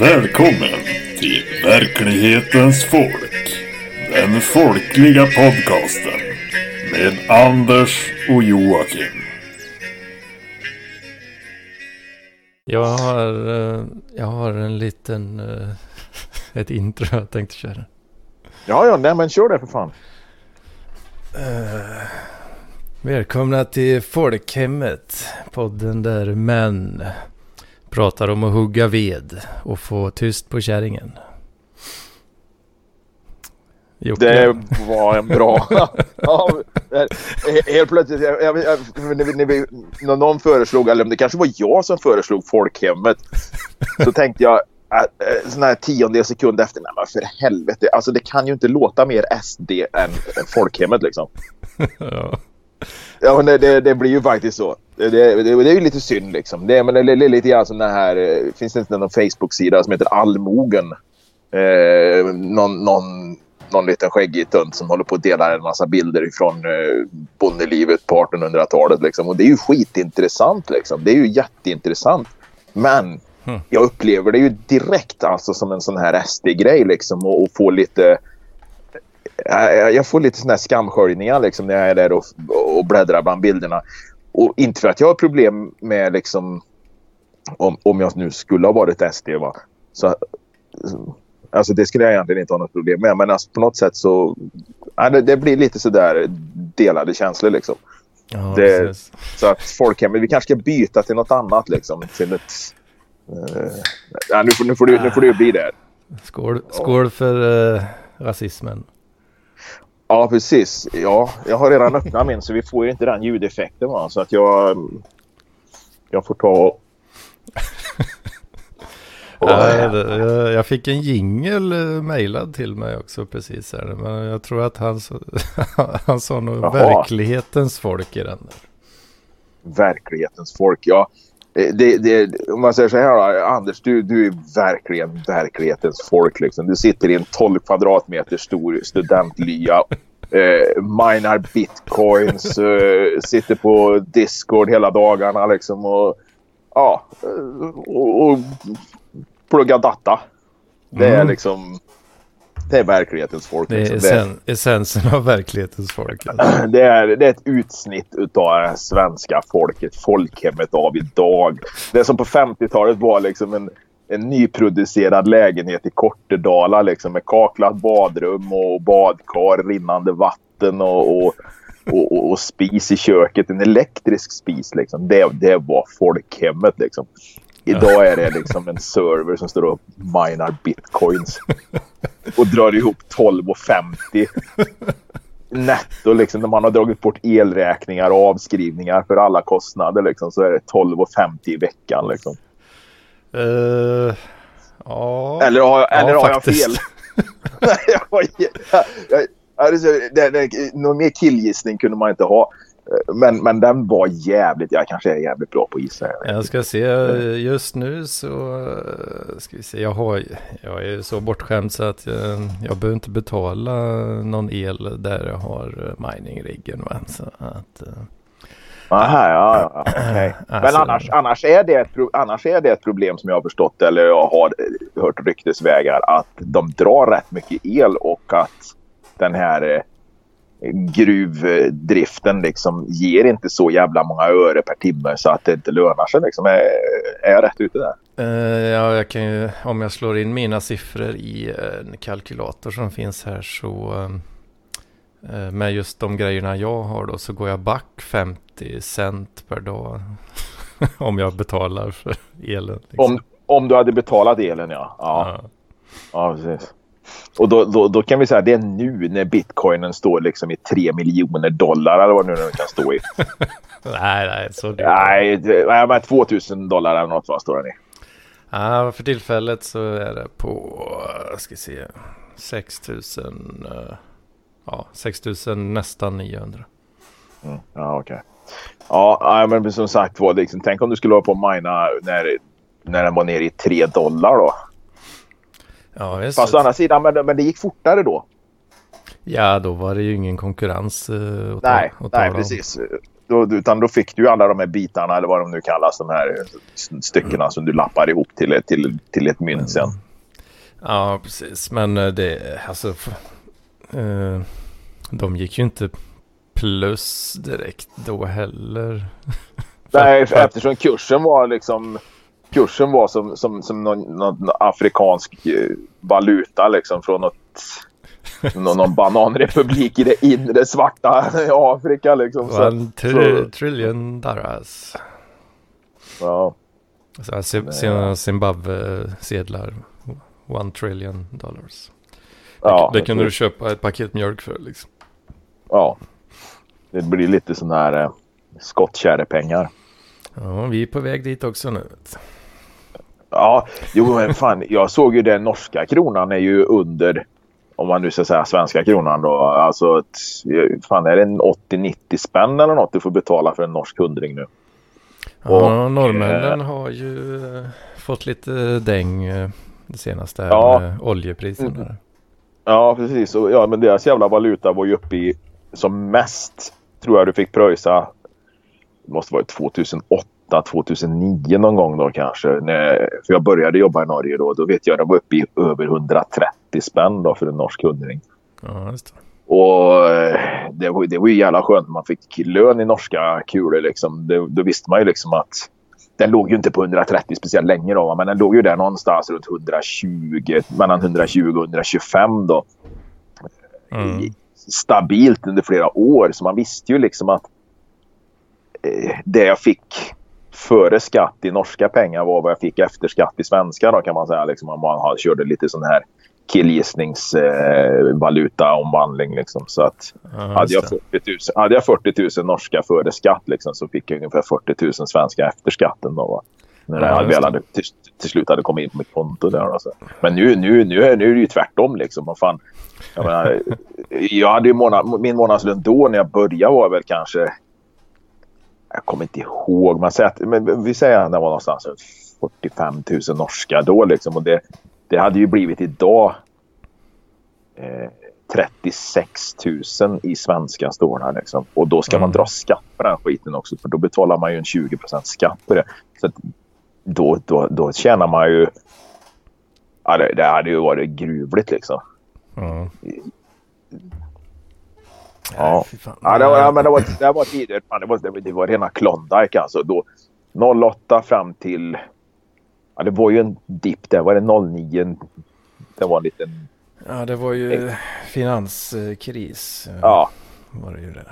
Välkommen till verklighetens folk. Den folkliga podcasten med Anders och Joakim. Jag har, eh, jag har en liten, eh, ett intro jag tänkte köra. Ja, ja, nej men kör det för fan. Uh, välkomna till Folkhemmet. Podden där män pratar om att hugga ved och få tyst på kärringen. Jocke. Det var en bra... ja, helt plötsligt, jag, jag, jag, när, någon föreslog, eller det kanske var jag som föreslog folkhemmet, så tänkte jag äh, sån här tiondel sekund efter, nej men för helvete, alltså det kan ju inte låta mer SD än folkhemmet liksom. ja. Ja, det, det, det, blir ju faktiskt så. Det, det, det, är ju lite synd liksom. Det, men det, är lite grann som den här, eh, finns det inte någon Facebook-sida som heter Allmogen? Eh, någon, någon någon liten skäggig tunt som håller på att dela en massa bilder ifrån eh, bondelivet på 1800-talet. Liksom. Och det är ju skitintressant. Liksom. Det är ju jätteintressant. Men mm. jag upplever det ju direkt alltså som en sån här SD-grej liksom. Och, och få lite... Jag, jag får lite såna här skamsköljningar liksom, när jag är där och, och bläddrar bland bilderna. Och inte för att jag har problem med liksom... Om, om jag nu skulle ha varit SD. Va? Så, Alltså det skulle jag egentligen inte ha något problem med. Men alltså på något sätt så... Ja, det, det blir lite sådär delade känslor liksom. Ja, det, så att folkhemmet, vi kanske ska byta till något annat liksom. Till ett... Uh, ja, nu, får, nu, får du, nu får du bli där. Skål, skål för uh, rasismen. Ja, precis. Ja, jag har redan öppnat min så vi får ju inte den ljudeffekten. Va? Så att jag... Jag får ta Nej, det, jag fick en jingel eh, mejlad till mig också precis här. Men jag tror att han, han sa nog Jaha. verklighetens folk i den. Verklighetens folk, ja. Eh, det, det, om man säger så här då, Anders, du, du är verkligen verklighetens folk. Liksom. Du sitter i en 12 kvadratmeter stor studentlya, eh, minar bitcoins, eh, sitter på Discord hela dagarna liksom. Och, ja, eh, och, och plugga data. Det mm. är liksom... Det är verklighetens folk. Det är, liksom. essen, det är essensen av verklighetens folk. Det är, det är ett utsnitt av svenska folket, folkhemmet av idag. Det som på 50-talet var liksom en, en nyproducerad lägenhet i Kortedala liksom, med kaklat badrum och badkar, rinnande vatten och, och, och, och, och spis i köket. En elektrisk spis. Liksom. Det, det var folkhemmet. Liksom. Idag är det liksom en server som står och minar bitcoins. Och drar ihop 12,50 netto liksom. När man har dragit bort elräkningar och avskrivningar för alla kostnader liksom. Så är det 12,50 i veckan liksom. Uh, ja. Eller har, jag, eller ja, har jag fel? jag, jag, jag, någon mer killgissning kunde man inte ha. Men, men den var jävligt, jag kanske är jävligt bra på att gissa. Jag ska se, just nu så ska vi se, jag, har, jag är så bortskämd så att jag, jag behöver inte betala någon el där jag har mining-riggen. Så att, eh, Aha, ja, ja, okay. Men alltså, annars, annars, är det ett, annars är det ett problem som jag har förstått eller jag har hört ryktesvägar att de drar rätt mycket el och att den här eh, gruvdriften liksom ger inte så jävla många öre per timme så att det inte lönar sig. Liksom. Är, är jag rätt ute där? Uh, ja, jag kan ju, om jag slår in mina siffror i en kalkylator som finns här så uh, med just de grejerna jag har då så går jag back 50 cent per dag om jag betalar för elen. Liksom. Om, om du hade betalat elen ja. Ja, ja. ja precis. Och då, då, då, kan vi säga att det är nu när bitcoinen står liksom i 3 miljoner dollar eller vad nu den kan stå i. nej, nej, så dyrt. Nej, nej, men 2000 dollar eller något vad står den i. Ja, för tillfället så är det på, ska se, 6000, eh, ja, 6000 nästan 900. Mm, ja, okej. Okay. Ja, men som sagt var, liksom, tänk om du skulle vara på mina när, när den var nere i 3 dollar då. Ja. Fast å andra sidan, men, men det gick fortare då. Ja, då var det ju ingen konkurrens uh, att Nej, ta, att nej precis. då, utan då fick du alla de här bitarna eller vad de nu kallas, de här styckena som du lappar ihop till, till, till ett mynt sen. Ja, precis. Men eh, det, alltså, eh, de gick ju inte plus direkt då heller. Nej, eftersom kursen var liksom kursen var som, som, som någon, någon afrikansk eh, valuta liksom från något, någon, någon bananrepublik i det inre svarta Afrika. Liksom. Så, One så, trillion dollars. Ja. Så, Zimbabwe-sedlar. One trillion dollars. Ja, det, det kunde du köpa ett paket mjölk för liksom. Ja. Det blir lite sån här eh, skottkärrepengar. Ja, vi är på väg dit också nu. Ja, jo men fan, jag såg ju den norska kronan är ju under, om man nu ska säga svenska kronan då, alltså fan är det en 80-90 spänn eller något du får betala för en norsk hundring nu? Ja, och, norrmännen äh, har ju äh, fått lite däng äh, det senaste här ja, med oljepriserna. Mm. Ja, precis. Och, ja, men deras jävla valuta var ju uppe i som mest tror jag du fick pröjsa. Det måste varit 2008 2009 någon gång då kanske. När, för jag började jobba i Norge då. Då vet jag det var uppe i över 130 spänn då för en norsk hundring. Ja, just det. Och eh, det var, det var ju jävla skönt. Man fick lön i norska kulor liksom. Det, då visste man ju liksom att den låg ju inte på 130 speciellt länge då. Men den låg ju där någonstans runt 120, mellan 120 och 125 då. Mm. Stabilt under flera år. Så man visste ju liksom att eh, det jag fick före skatt i norska pengar var vad jag fick efter skatt i svenska då kan man säga. Liksom, om man körde lite sån här killgissningsvalutaomvandling. Eh, liksom. Så att ja, hade, jag 40 000, hade jag 40 000 norska före skatt liksom, så fick jag ungefär 40 000 svenska efter skatten. Då, va? När ja, det hade, till, till slut hade kommit in på mitt konto. Där, alltså. Men nu, nu, nu, är, nu är det ju tvärtom. Liksom. Vad fan, jag, menar, jag hade månad, min månadslön då när jag började var väl kanske jag kommer inte ihåg, man säger att, men vi säger att det var någonstans 45 000 norska då liksom. Och det, det hade ju blivit idag eh, 36 000 i svenska står liksom. Och då ska mm. man dra skatt på den skiten också. För då betalar man ju en 20 skatt på det. Så då, då, då tjänar man ju... Ja, det, det hade ju varit gruvligt liksom. Mm. Ja. ja, det var, ja, men det var, det var tider. det, var, det, var, rena Klondike alltså. Då, 08 fram till... Ja, det var ju en dipp där. Var det 09? Det var en liten... Ja, det var ju finanskris. Ja. Var det ju det.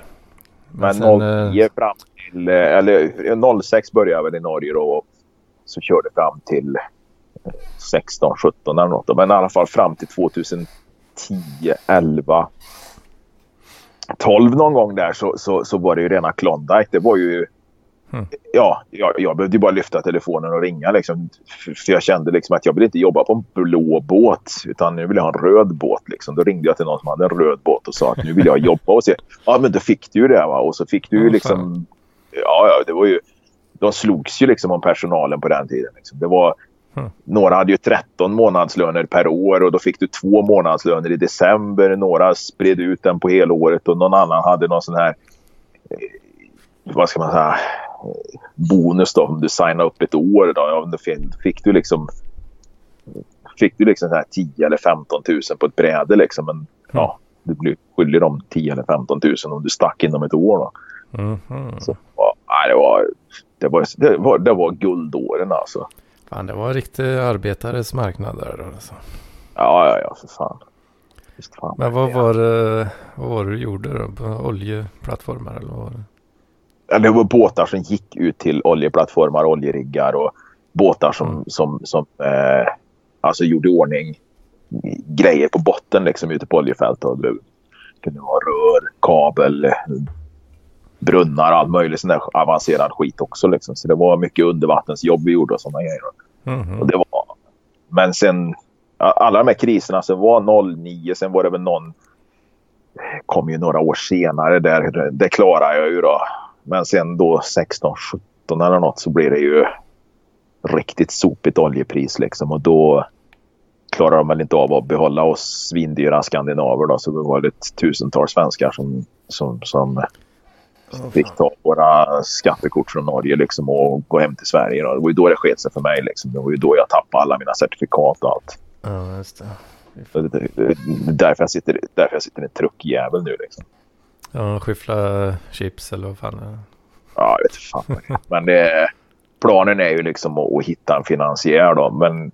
Men, men 09 äh... fram till... Eller 06 började väl i Norge då. Och så körde fram till 16, 17 eller något. Men i alla fall fram till 2010, 11 12 någon gång där så, så, så var det ju rena Klondike. Det var ju... Mm. Ja, jag, jag behövde bara lyfta telefonen och ringa. Liksom, för jag kände liksom att jag vill inte jobba på en blå båt utan nu vill jag ha en röd båt. Liksom. Då ringde jag till någon som hade en röd båt och sa att nu vill jag jobba och se. Ja, men då fick du ju det. Va? Och så fick du ju liksom... Ja, ja, det var ju... De slogs ju liksom om personalen på den tiden. Liksom. Det var Mm. Några hade ju 13 månadslöner per år och då fick du två månadslöner i december. Några spred ut den på helåret och någon annan hade någon sån här eh, vad ska man säga bonus då om du signar upp ett år. Då, då fick du liksom fick du liksom så här 10 eller 15 000 på ett bräde liksom. Men mm. ja, du blir skyldig dem 10 eller 15 000 om du stack inom ett år. Då. Mm. Så, ja, det, var, det, var, det, var, det var guldåren alltså. Fan, det var en riktig arbetares marknad där. Alltså. Ja, ja, ja, för fan. fan. Men vad var, det, vad var det du gjorde då? På oljeplattformar eller vad var det? Ja, det var båtar som gick ut till oljeplattformar, oljeriggar och båtar som, mm. som, som eh, alltså gjorde ordning grejer på botten liksom ute på oljefält. Och det kunde vara rör, kabel, brunnar och all möjlig sån där avancerad skit också. Liksom. Så det var mycket undervattensjobb vi gjorde och sådana grejer. Mm. Och det var... Men sen alla de här kriserna, så var 09, sen var det väl någon kom ju några år senare där, det klarade jag ju då. Men sen då 16, 17 eller något så blir det ju riktigt sopigt oljepris liksom och då klarar de väl inte av att behålla oss svindyra skandinaver då så det var det tusentals svenskar som, som, som fick ta våra skattekort från Norge liksom och gå hem till Sverige. Då. Det var ju då det sket sig för mig. Liksom. Det var ju då jag tappade alla mina certifikat och allt. Ja, just det. Det, det, det är därför jag sitter, därför jag sitter i en truckjävel nu liksom. Ja, skyffla chips eller vad fan det är. Ja, jag vet fan. det. Men det, planen är ju liksom att, att hitta en finansiär då. Men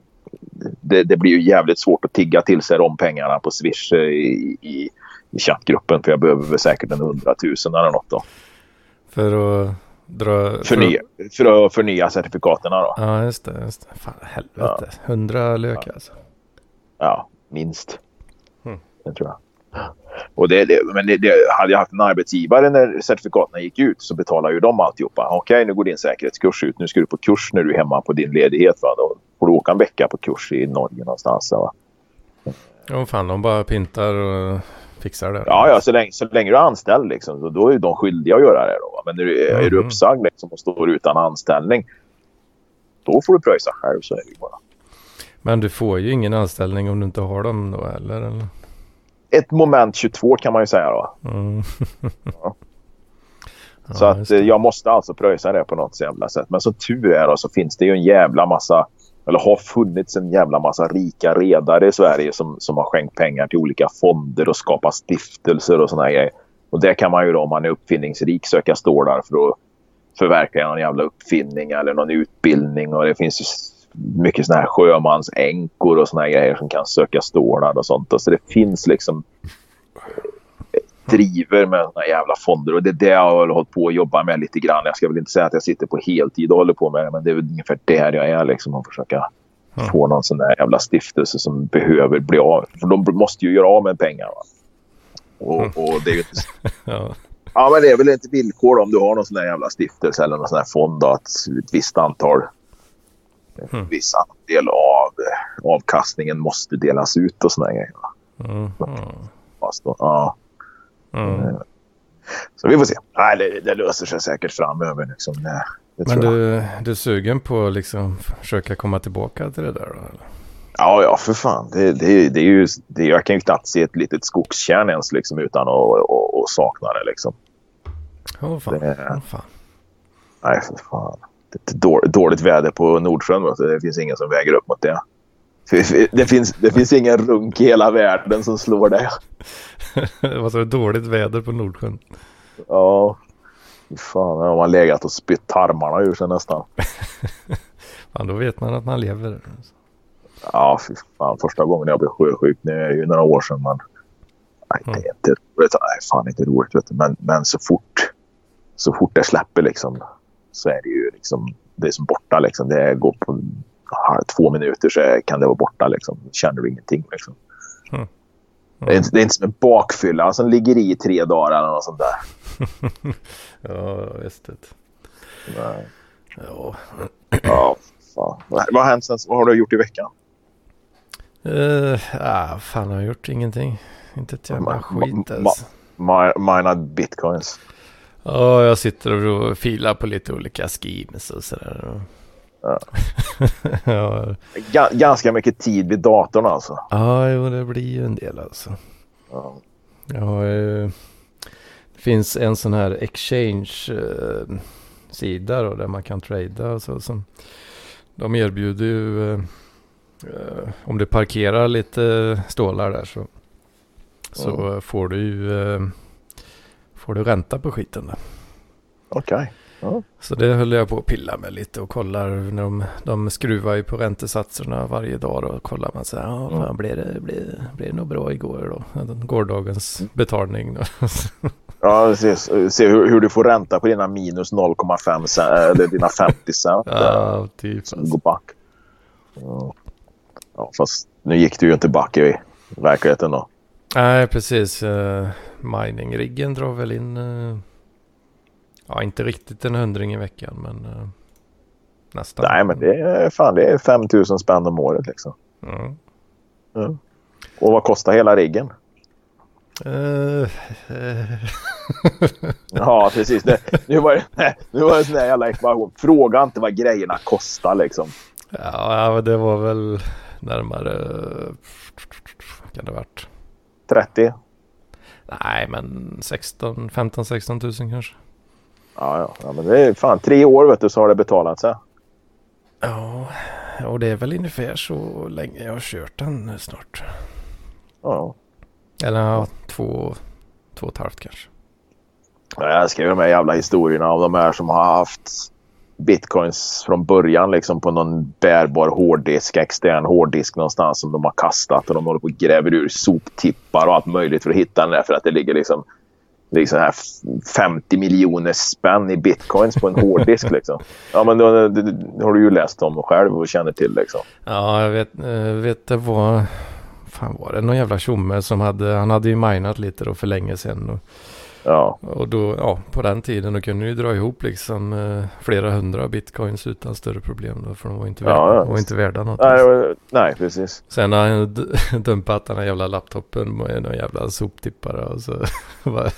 det, det blir ju jävligt svårt att tigga till sig de pengarna på Swish i, i, i chattgruppen. För jag behöver väl säkert en hundratusen eller något då. För att dra... för Förnya, för att förnya certifikaten då. Ja, just det. Just det. Fan, helvete. Hundra lök alltså. Ja, minst. Mm. Det tror jag. Och det, det, men det, det, hade jag haft en arbetsgivare när certifikaten gick ut så betalar ju de alltihopa. Okej, nu går din säkerhetskurs ut. Nu ska du på kurs när du är hemma på din ledighet. Va? Då får du åka en vecka på kurs i Norge någonstans. Va? Ja, fan de bara pintar och fixar det. Ja, ja så, länge, så länge du är anställd liksom, så då är de skyldiga att göra det. Då? Men när du, är du Mhm. uppsagd liksom, och står utan anställning då får du pröjsa själv. Så är det bara. Men du får ju ingen anställning om du inte har dem då eller? eller? Ett moment 22 kan man ju säga då. Mm. Ja. Ja, Så att just eh, jag måste alltså pröjsa det på något jävla sätt. Men som tur är då, så finns det ju en jävla massa, eller har funnits en jävla massa rika redare i Sverige som, som har skänkt pengar till olika fonder och skapat stiftelser och såna grejer. Och det kan man ju då om man är uppfinningsrik söka stålar för att förverkliga någon jävla uppfinning eller någon utbildning. Och det finns ju mycket såna här sjömansänkor och såna här grejer som kan söka stålar och sånt. Och så det finns liksom driver med såna jävla fonder. Och det är det jag har hållit på att jobba med lite grann. Jag ska väl inte säga att jag sitter på heltid och håller på med det. Men det är väl ungefär där jag är. Liksom, att försöka Mm. få någon sån där jävla stiftelse som behöver bli av. För de måste ju göra av med pengar. Va? Och, Mm. och det är ju inte... Ja. Ja, men det är väl ett villkor om du har någon sån där jävla stiftelse eller någon sån här fond. Då, att ett visst antal... Mm. viss andel av avkastningen måste delas ut och här grejer. va. Mm. Fast då, ja. Mm. Så vi får se. Nej, det, det löser sig säkert framöver. Liksom. Det, det Men jag. du, du är sugen på att liksom försöka komma tillbaka till det där då? eller? Ja, ja, för fan. Det, det, det är ju, det, jag kan ju knappt se ett litet skogskärn ens liksom, utan att och, och sakna det. Liksom. Åh fan. Det- Åh, fan. Nej, för fan. Det är dåligt, väder på Nordsjön. Det finns ingen som väger upp mot det. Det, det, finns, det finns ingen runk i hela världen som slår det. Vad sa du? Dåligt väder på Nordsjön? Ja, fan. Har man legat och spytt tarmarna ur sig nästan. Ja, då vet man att man lever. Ja, fy fan. Första gången jag blev sjösjuk, det är ju några år sedan. Men... Nej, det är inte roligt. Nej, fan inte roligt. Vet du. Men, men så fort så fort det släpper liksom, så är det ju liksom, det är som borta. Liksom. Det går på två minuter så kan det vara borta. Liksom. Känner du ingenting. Liksom. Mm. Det, är inte, det är inte som en bakfylla som ligger i tre dagar eller något sånt där. Ja, visst. Nej. Ja. Ja, fan. Vad har hänt sen? Vad har du gjort i veckan? Uh, ah, fan har jag gjort ingenting. Inte ett jävla skit ma- alltså. Mi- Minad bitcoins. Ja, jag sitter och filar på lite olika schemes och sådär. Ja. ja, Ga ganska mycket tid vid datorn alltså. ja, jo, det blir ju en del alltså. Ja. Har ju... Det finns en sån här exchange-sida då där man kan trada och så. Som, de erbjuder ju... eh, eh, om du parkerar lite stålar där så, så får du ju... eh, får du ränta på skiten där. Okej. Så det höll jag på att pilla med lite och kollar när de, de skruvar ju på räntesatserna varje dag och kollar man så här, ja fan blev det, blev, blev det nog bra igår då? Gårdagens betalning då. Ja, se, se hur, hur du får ränta på dina minus 0,5 cent, eller dina 50 cent. eh, ja, typ. som går back. Ja. ja, fast nu gick du ju inte back i verkligheten då. Nej, precis. Uh, Mining-riggen drar väl in, eh, ja inte riktigt en hundring i veckan men eh, nästan. Nej, men det är, fan, det är 5 000 spänn om året liksom. Mm. Ja. Och vad kostar hela riggen? Eh, eh, Ja, precis. Det, nu var det, nu var det en sån där jävla ekvation. Fråga inte vad grejerna kostar liksom. ja, men det var väl närmare, vad kan det ha varit? 30? Nej, men 16, 15, 16 tusen kanske. Ja, ja. ja men det är fan tre år vet du så har det betalat sig. Ja, och det är väl ungefär så länge jag har kört den snart. Ja. Eller ja, två, två och ett halvt kanske. Jag älskar ju de här jävla historierna av de här som har haft bitcoins från början liksom på någon bärbar hårddisk, extern hårddisk någonstans som de har kastat och de håller på och gräver ur soptippar och allt möjligt för att hitta den där för att det ligger liksom liksom här 50 miljoner spänn i bitcoins på en hårddisk liksom. Ja men då, det, det har du ju läst om själv och känner till liksom. Ja, jag vet, jag vet det var, fan var det någon jävla tjomme som hade, han hade ju minat lite då för länge sedan. Och, Ja, och då, ja, på den tiden då kunde du dra ihop liksom eh, flera hundra bitcoins utan större problem då, för de var inte, värda, ja, var inte värda något. nej, alltså. nej precis. Sen har han dumpat den här jävla laptopen med någon jävla soptippare och så. bara-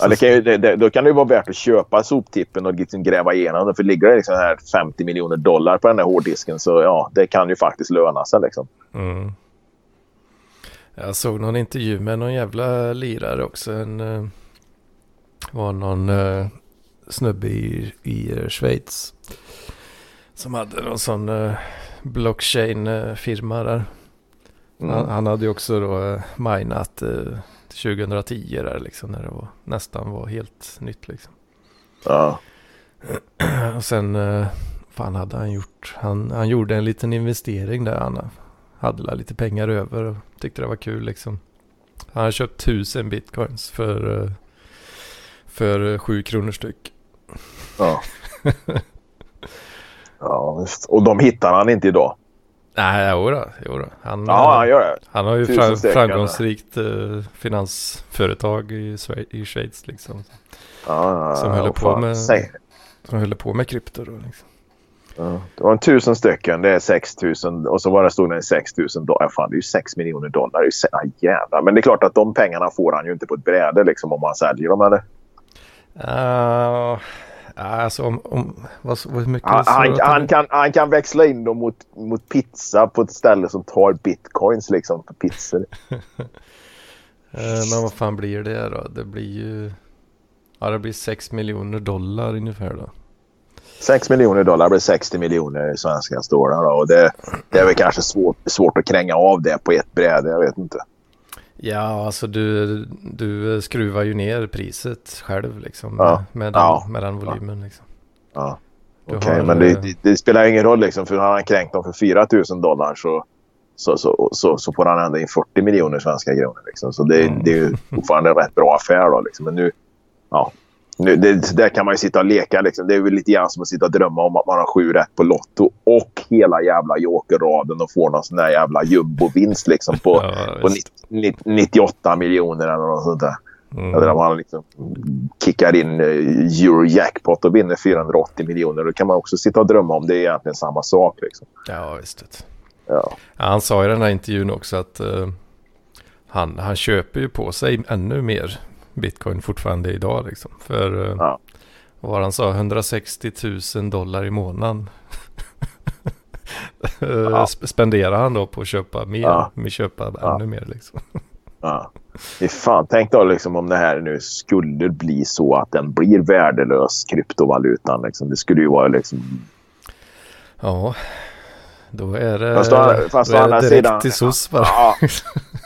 Ja, det kan ju, det, det, då kan det ju vara värt att köpa soptippen och liksom gräva igenom den. För ligger det liksom här 50 miljoner dollar på den här hårddisken så ja, det kan ju faktiskt löna sig liksom. Mm. Jag såg någon intervju med någon jävla lirare också. En, eh, var någon eh, snubbe i, i eh, Schweiz. Som hade någon sån eh, blockchain-firma där. Mm. Han, han hade ju också då minat eh, till 2010 där liksom. När det var, nästan var helt nytt liksom. Ja. Och sen, fan hade han gjort? Han, han gjorde en liten investering där. Han hade lite pengar över och tyckte det var kul liksom. Han har köpt tusen bitcoins för, för sju kronor styck. Ja. ja, visst. Och de hittar han inte idag. Nej, jodå, jodå. Han, Ja, han gör det. han har ju tusen fra, stycken, framgångsrikt eh, finansföretag i, Schwe- i Schweiz liksom. Ja, ja, Som ja, och på fan, med- säg- Som höll på med krypto då liksom. Ja. Det var en tusen stycken. Det är 6 000. Och så var det stod det 6 000 dollar. Fan, det är ju 6 miljoner dollar. Det är ju ah, jävlar. Men det är klart att de pengarna får han ju inte på ett bräde liksom, om man säljer dem. Eller? Uh, alltså om, om vad, vad mycket Han, han, han, kan, han kan växla in dem mot, mot pizza på ett ställe som tar bitcoins liksom för pizzor. Eh, men vad fan blir det då? Det blir ju... Ja, det blir 6 miljoner dollar ungefär då. 6 miljoner dollar blir 60 miljoner svenska. Då, och det, det är väl kanske svårt, svårt att kränga av det på ett bräde. Jag vet inte. Ja, alltså du, du skruvar ju ner priset själv liksom. Ja. Med, den, Ja. med den volymen liksom. Ja. Okej, har, men det, det, det spelar ingen roll liksom. För har han kränkt dem för 4 000 dollar så, så, så, så, så får han ändå in 40 miljoner svenska kronor. Liksom. Så det, Mm. det är ju fortfarande en rätt bra affär. Då, liksom. Men nu, ja. Nu, det, där kan man ju sitta och leka. Liksom. Det är väl lite grann som att sitta och drömma om att man har sju rätt på Lotto och hela jävla jokerraden och får någon sån där jävla jumbovinst liksom, på, Ja, på visst. 90, 98 miljoner eller något sånt där. Mm. Eller om man liksom kickar in eh, Eurojackpot och vinner 480 miljoner. Då kan man också sitta och drömma om det är egentligen samma sak. Liksom. Ja, visst. Ja. Han sa i den här intervjun också att eh, han, han köper ju på sig ännu mer bitcoin fortfarande idag liksom. För uh, Ja. vad var det han sa, 160 000 dollar i månaden. Eh, Ja. sp- Spenderar han då på att köpa mer, Ja. med köpa Ja. ännu mer liksom. Ja. Fy fan, tänk då liksom om det här nu skulle bli så att den blir värdelös, kryptovalutan. Liksom. Det skulle ju vara liksom... Ja, då är det, Fast å- fast då är det direkt sidan- till SOS bara. Ja,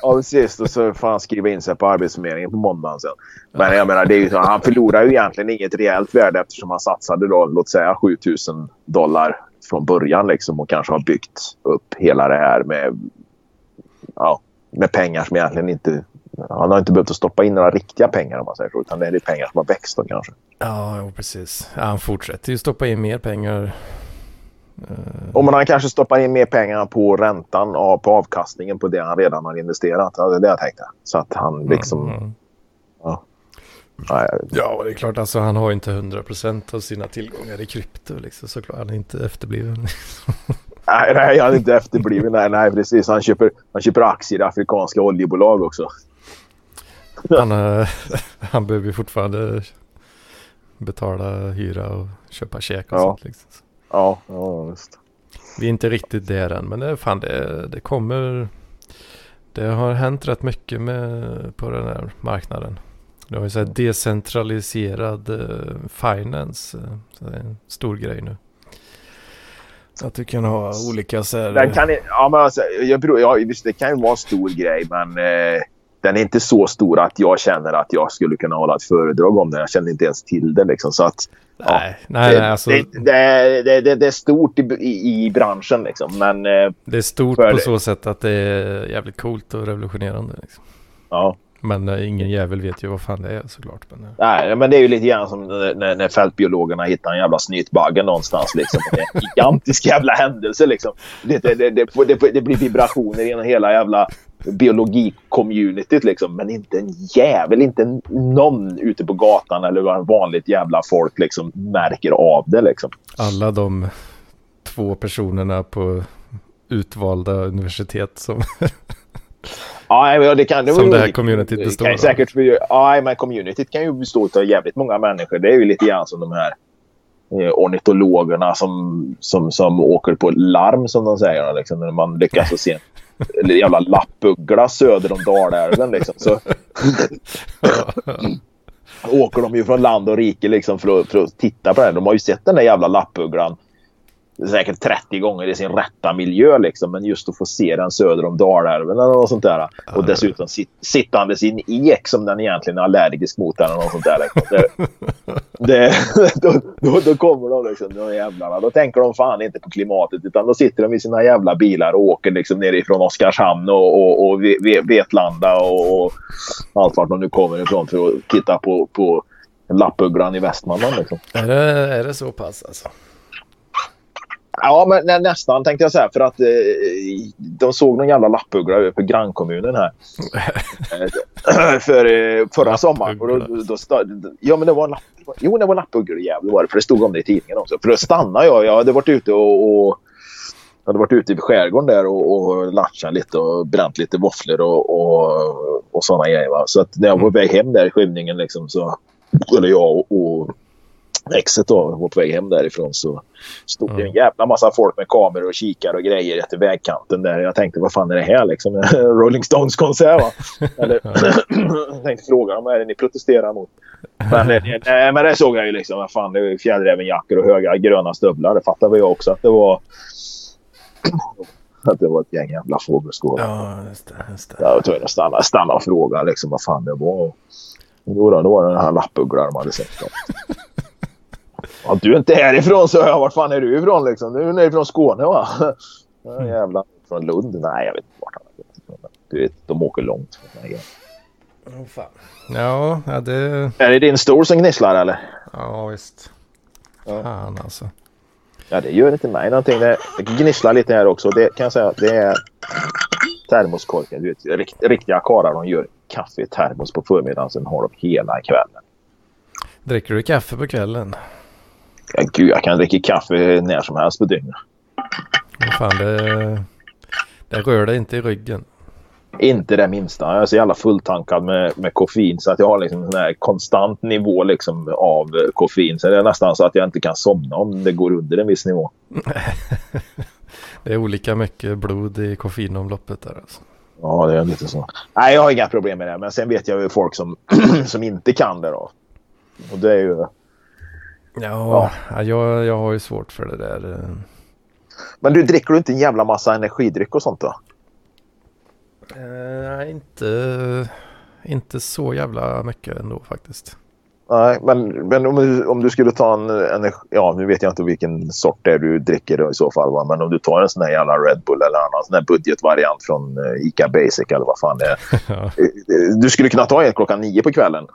ja precis. Och så får han skriva in sig på Arbetsförmedlingen på måndagen sen. Men jag menar, det är ju så, han förlorar ju egentligen inget reellt värde eftersom han satsade då, låt säga 7000 dollar från början liksom och kanske har byggt upp hela det här med, ja, med pengar som egentligen inte... Han har inte behövt att stoppa in några riktiga pengar om man säger så. Utan det är pengar som har växt då kanske. Ja, jo, precis. Han fortsätter ju stoppa in mer pengar. Eh, Och men han kanske stoppar in mer pengar på räntan och på avkastningen på det han redan har investerat. Det är det jag tänkte. Så att han liksom... mm. Ja, det är klart. Alltså, han har inte 100% av sina tillgångar i krypto. Liksom, såklart. Han är inte efterbliven. Nej, nej, han är inte efterbliven. Nej, nej, precis. Han köper, han köper aktier i afrikanska oljebolag också. Han, eh, han behöver ju fortfarande betala hyra och köpa käk och Ja. sånt. Liksom. Ja, ja visst. Vi är inte riktigt där än, men det, fan, det, det kommer... Det har hänt rätt mycket med, på den här marknaden. Du har ju så här decentraliserad uh, finance. Uh, så det är en stor grej nu. Så att du kan ha olika så här... Den kan, ja, men alltså, jag, ja, visst, det kan ju vara en stor grej men eh, den är inte så stor att jag känner att jag skulle kunna hålla ett föredrag om den. Jag känner inte ens till det liksom. Så att, nej, ja, nej, det, nej, alltså... det, det, det, det, är stort i, i, i branschen liksom. Men, eh, det är stort på så sätt att det är jävligt coolt och revolutionerande. Liksom. Ja. Men äh, ingen jävel vet ju vad fan det är såklart. Men, äh. Nej, men det är ju lite grann som när, när fältbiologerna hittar en jävla snytbagge någonstans. Liksom. Det är en gigantisk jävla händelse. Liksom. Det, det, det, det, det blir vibrationer genom hela jävla biologi-communityt. Liksom. Men inte en jävel, inte någon ute på gatan eller vanligt jävla folk liksom, märker av det. Liksom. Alla de två personerna på utvalda universitet som Ja, det kan det Som det här communityt består kan säkert, Ja, men communityt kan ju bestå av jävligt många människor. Det är ju lite grann som de här eh, ornitologerna som, som, som åker på larm som de säger. Liksom, när man lyckas se en jävla lappuggla söder om Dalälven. Liksom, så åker de ju från land och rike liksom, för, att, för att titta på den. De har ju sett den där jävla lappugglan säkert 30 gånger i sin rätta miljö liksom. Men just att få se den söder om Dalälven eller något sånt där. Och dessutom sit, sittandes i en ek som den egentligen är allergisk mot eller något sånt där. Liksom. Det, det, då, då, då, kommer de liksom, de jävlarna. Då tänker de fan inte på klimatet utan då sitter de i sina jävla bilar och åker liksom nerifrån Oskarshamn och, och, och Vetlanda och, och allt vart de nu kommer ifrån för att titta på, på lappugglan i Västmanland. Liksom. Är, det, är det så pass alltså? Ja, men nä, nästan tänkte jag säga. För att eh, de såg någon jävla lappuggla på grannkommunen här. Eh, för eh, förra sommaren. Och då, då, då, ja, men det var en lapp, Jo, det var lappuggeljävel var det. För det stod om det i tidningen också. För då stannade jag. Jag hade varit ute och, och jag hade varit ute i skärgården där och, och latchat lite och bränt lite våfflor och, och, och sådana grejer. Va? Så att när jag var på väg hem där i skymningen liksom så skulle jag och, och exet då, var på väg hem därifrån så stod det en jävla massa folk med kameror och kikar och grejer efter vägkanten där. Jag tänkte vad fan är det här liksom? Rolling Stones konsert va? Eller jag tänkte fråga dem vad är det ni protesterar mot? Men, nej, men det såg jag ju liksom. Vad fan, det är fjällrävenjackor och höga gröna stövlar. Det fattade jag också att det var. att det var ett gäng jävla fågelskådare. Ja, just det. Just det. Jag var tvungen att stanna, stanna och fråga liksom vad fan det var. Jo då, då var det den här lappugglan de hade sett. Ja, du är inte härifrån, så jag. Vart fan är du ifrån liksom? Du är från Skåne va? Ja, mm. jävlar. Från Lund? Nej, jag vet inte vart han är. Du vet, de åker långt. Oh, fan. Ja, ja, det... Är det din stol som gnisslar eller? Ja, visst. Ja. Fan alltså. Ja, det gör inte mig någonting. Det, det gnisslar lite här också. Det kan jag säga. Det är termoskorken. Du vet, rikt, riktiga karlar de gör kaffe i termos på förmiddagen. Sen har de hela kvällen. Dricker du kaffe på kvällen? Ja, gud, jag kan dricka kaffe när som helst på dygnet. Fan, det, det rör dig inte i ryggen. Inte det minsta. Jag är så jävla fulltankad med, med koffein så att jag har liksom en här konstant nivå liksom av koffein. Så det är nästan så att jag inte kan somna om det går under en viss nivå. det är olika mycket blod i koffeinomloppet där alltså. Ja, det är lite så. Nej, jag har inga problem med det. Men sen vet jag ju folk som, som inte kan det då. Och det är ju Ja, ja. Jag, jag har ju svårt för det där. Eh. Men du dricker du inte en jävla massa energidryck och sånt då? Nej, uh, inte, inte så jävla mycket ändå faktiskt. Nej, men, men om, du, om du skulle ta en energi... Ja, nu vet jag inte vilken sort det är du dricker i så fall. Va? Men om du tar en sån här jävla Red Bull eller annan sån här budgetvariant från uh, Ica Basic eller vad fan det är. Du skulle kunna ta en klockan nio på kvällen.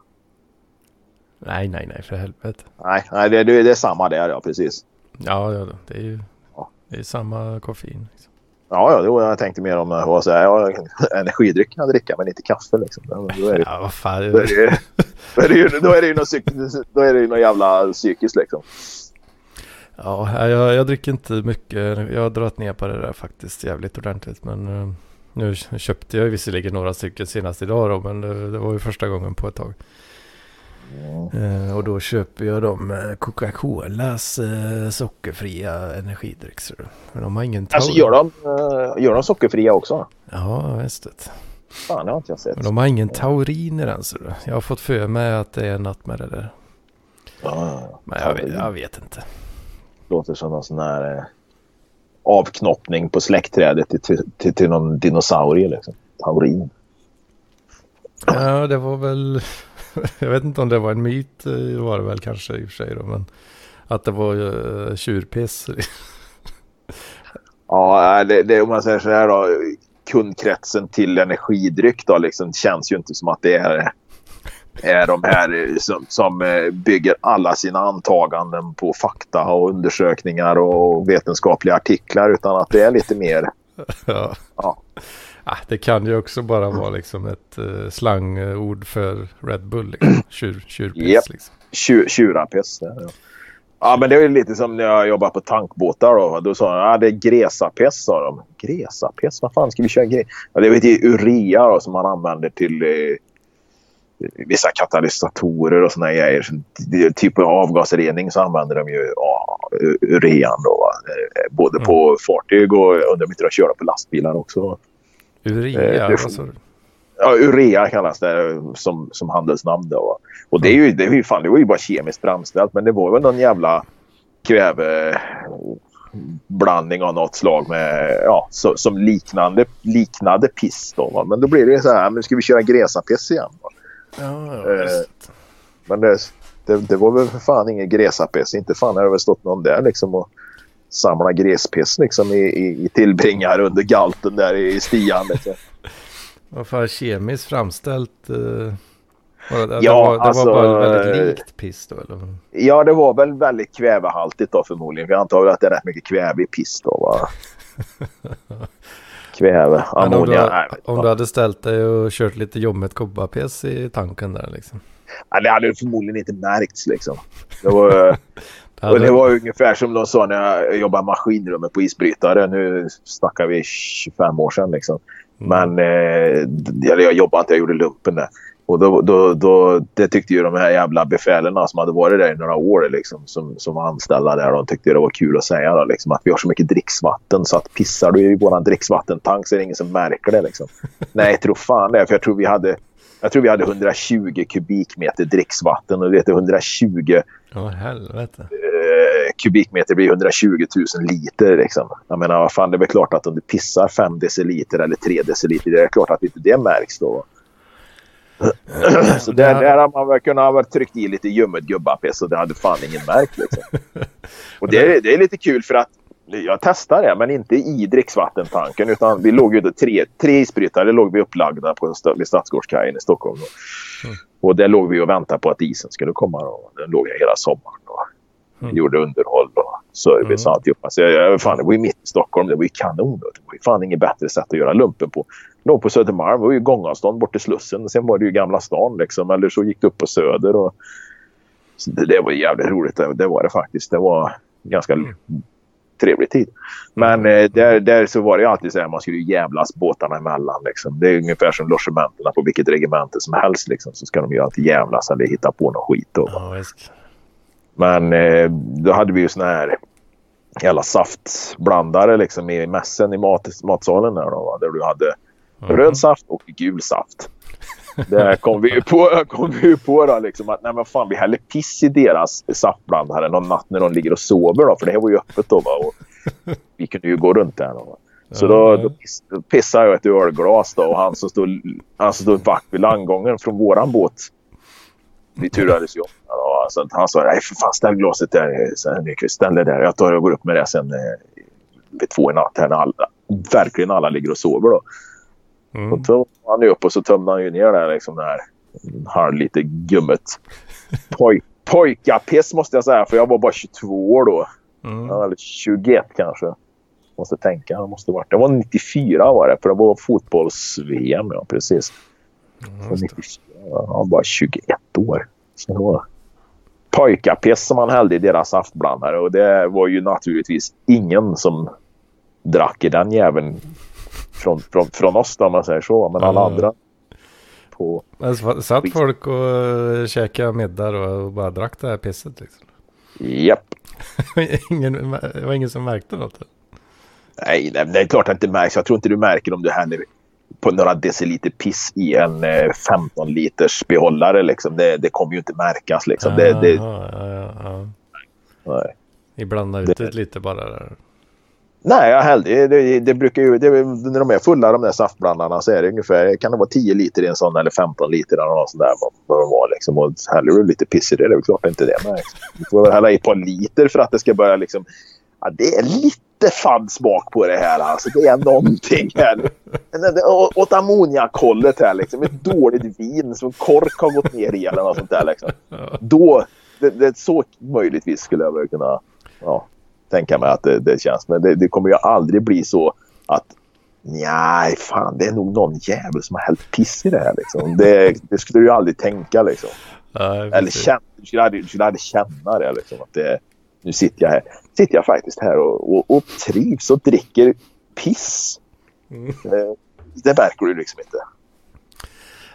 Nej, nej, nej, för helvete. Nej, nej det, det är samma där, ja, precis. Ja, ja det är ju ja. det är samma koffein. Liksom. Ja, ja då, jag tänkte mer om att säga, ja, energidryck kan jag dricka, men inte kaffe. Liksom. Då är det, ja, vad fan. Då är det, då är det, ju, då är det ju något, då är det ju något jävla psykiskt liksom. Ja, jag, jag dricker inte mycket. Jag har dragit ner på det där faktiskt jävligt ordentligt. Men uh, nu köpte jag visserligen några stycken senast idag då, men det, det var ju första gången på ett tag. Uh, och då köper jag dem uh, Coca-Colas uh, sockerfria energidryck. Men de har ingen Alltså gör de, gör de sockerfria också? Ja, visst. Fan, det har inte jag sett. Men de har ingen taurin i den. Så jag har fått för mig att det är något med det där. Ja, Men jag vet, jag vet inte. låter som någon sån här eh, avknoppning på släktträdet till, till, till, till någon dinosaurie. Liksom. Taurin. Ja, det var väl... Jag vet inte om det var en myt. eh, var det väl kanske i och för sig då. Men att det var uh, tjurpiss. Ja, det, det, om man säger så här då. Kundkretsen till energidryck då liksom känns ju inte som att det är, är de här eh, som, som bygger alla sina antaganden på fakta och undersökningar och vetenskapliga artiklar utan att det är lite mer ja. Ja. Ah, det kan ju också bara vara liksom ett uh, slangord för Red Bull. Liksom. Tjur, tjurpiss Japp. liksom. tju- tjurapiss. Ja. ja, men det är lite som när jag jobbade på tankbåtar. Då, då sa de ah, det är gräsapiss. Sa de. Gräsapiss? Vad fan ska vi köra gräs? Ja, det är urea då, som man använder till eh, vissa katalysatorer och såna grejer. Typ av avgasrening så använder de ju ja, urean. Då, va? Eh, Både på fartyg och undrar om inte de kör på lastbilar också. Urea, Eh? Ja, urea kallas det som, som handelsnamn. Då. Och det, är ju, det, är ju fan, det var ju bara kemiskt framställt men det var väl någon jävla kväveblandning av något slag med, ja, så, som liknande, liknade piss. Då, va. Men då blir det ju så här, nu ska vi köra gräsapiss igen. Va. Ja, eh, ja, just. Men det, det, det var väl för fan ingen gräsapiss. Inte fan har det väl stått någon där liksom och samla gräspiss liksom i, i, i tillbringar under galten där i stian. Vad fan kemiskt framställt? Uh, det, det, Ja, var, det alltså, var bara väldigt eh, likt piss då eller? Ja, det var väl väldigt kvävehaltigt då förmodligen. För jag antar att det är rätt mycket kväve i piss då. Va? Kväve, Men om, du, ammoniak. nej, om du hade ställt dig och kört lite ljummet kobbarpiss i tanken där liksom. Ja, det hade förmodligen inte märkts liksom. Det var, Det och det var ungefär som de sa när jag jobbade maskinrummet på isbrytare. Nu snackar vi 25 år sedan liksom. Mm. Men eh, jag jobbade inte, jag gjorde lumpen där. Och då, då, då, det tyckte ju de här jävla befälen som hade varit där i några år liksom, som, som var anställda där. De tyckte det var kul att säga då, liksom, att vi har så mycket dricksvatten så att pissar du i våran dricksvattentank så är det ingen som märker det. Liksom. Nej, tror fan det. För jag tror vi hade, jag tror vi hade 120 kubikmeter dricksvatten och det är 120 Ja, helvete. eh, kubikmeter blir 120 000 liter. Liksom. Jag menar, vad fan, det är väl klart att om du pissar 5 deciliter eller 3 deciliter, det är klart att inte det märks då. Så där, där har man väl kunnat ha tryckt i lite ljummet gubbapiss och det hade fan ingen märkt. Liksom. Och det, är- det är lite kul för att jag testade det, men inte i dricksvattentanken. Utan vi låg ju då tre, tre isbrytare låg vi upplagda på, st- vid Stadsgårdskajen i Stockholm. Då. Och där låg vi och väntade på att isen skulle komma. Då. Den låg jag hela sommaren. Då. Mm. Gjorde underhåll och service och alltihopa. Så jag, jag, fan, det var ju mitt i Stockholm. Det var ju kanon. Det var ju fan inget bättre sätt att göra lumpen på. Låg på Södermalm. Det var ju gångavstånd bort till Slussen. Sen var det ju Gamla stan liksom. Eller så gick det upp på Söder. Och... Så det, det var jävligt roligt. Det, det var det faktiskt. Det var ganska trevlig tid. Men eh, där, där så var det alltid så här. Man skulle jävlas båtarna emellan. Liksom. Det är ungefär som logementerna på vilket regemente som helst. Liksom. Så ska de ju alltid jävlas eller hitta på något skit. Då. Ja. Men eh, då hade vi ju såna här jävla saftblandare liksom i mässen i mat, matsalen där, då, där du hade Mm. röd saft och gul saft. Där kom vi ju på, kom vi på då, liksom, att nej, men fan, vi häller piss i deras saftblandare någon natt när de ligger och sover. Då, för det här var ju öppet då. Va? Och vi kunde ju gå runt där. Då? Så då, då piss- då pissade jag ett ölglas då, och han som stod, han som stod vakt vid landgången från våran båt. Vi turades ju om. Han sa nej för fan ställ glaset där. Nyqvist, ställ det där. Jag tar och går upp med det sen eh, vid två i natt här när alla, verkligen alla ligger och sover. Då. Mm. Och så han ju upp och så tömde han ju ner där liksom det här en halv liter gummet. Poj, pojkapiss måste jag säga för jag var bara 22 år då. Mm. Ja, Eller 21 kanske. Måste tänka. Det måste varit. Det var 94 var det. För det var fotbolls-VM. Ja, precis. Mm, Så just det. 94. Jag var bara 21 år. Så det var pojkapiss som han hällde i deras saftblandare. Och det var ju naturligtvis ingen som drack i den jäveln från, från, från oss då, om man säger så. Men alla Mm. andra på... Men satt folk och uh, käkade middag och bara drack det här pisset liksom. Japp. ingen, det var ingen som märkte något. Nej, nej, det är klart att det inte märks. Jag tror inte du märker om du häller på några deciliter piss i en eh, 15 liters behållare liksom. Det, det kommer ju inte märkas liksom. Det, det, Jaha, ja, ja, ja. nej. Ni blandar ut Det- det lite bara där. Nej, jag hällde, det, det, brukar ju, det, när de är fulla de där saftblandarna så är det ungefär, kan det vara 10 liter i en sån eller 15 liter eller något sånt där vad, vad de var liksom. Och häller du lite piss i det, det är väl klart inte det märks. Du får väl hälla i ett par liter för att det ska börja liksom, ja det är lite fadd smak på det här alltså. Det är någonting här. Å- Åt ammoniakhållet här liksom. Ett dåligt vin som kork har gått ner i eller något sånt där liksom. Då, det, det, så möjligtvis skulle jag väl kunna ja, tänka mig att det, det känns. Men det, det kommer ju aldrig bli så att nej, fan det är nog någon jävel som har hällt piss i det här liksom. Det, det skulle du ju aldrig tänka liksom. Nej, Eller känna, du, skulle aldrig, du skulle aldrig känna det liksom. Att det, nu sitter jag här. Sitter jag faktiskt här och, och, och trivs och dricker piss. Mm. Eh, Det verkar du liksom inte.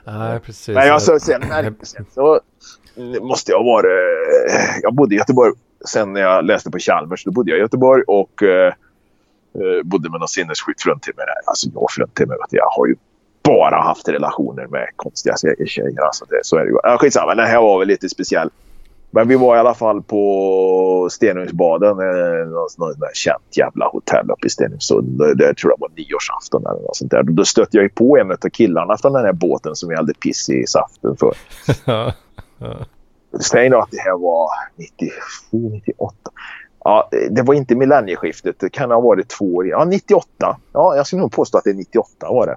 Nej, precis. Nej, alltså, sen, sen så måste jag vara... eh, Jag bodde i Göteborg sen när jag läste på Chalmers. Då bodde jag i Göteborg och eh, eh bodde med någon sinnessjuk fruntimmer där. Alltså jag fruntimmer, jag har ju bara haft relationer med konstiga tjejer. Alltså det, så är det ju. Ja, skitsamma, den här var väl lite speciell. Men vi var i alla fall på Stenungsbaden. eh, Något känt jävla hotell uppe i Stenungsund. Det, det tror jag var nyårsafton eller något sånt där. Då stötte jag ju på en av killarna från den här båten som vi hade piss i saften för. Säg då att det här var 97, 98. Ja, det var inte millennieskiftet. Det kan ha varit två år. Ja, 98. Ja, jag skulle nog påstå att det är 98 var det.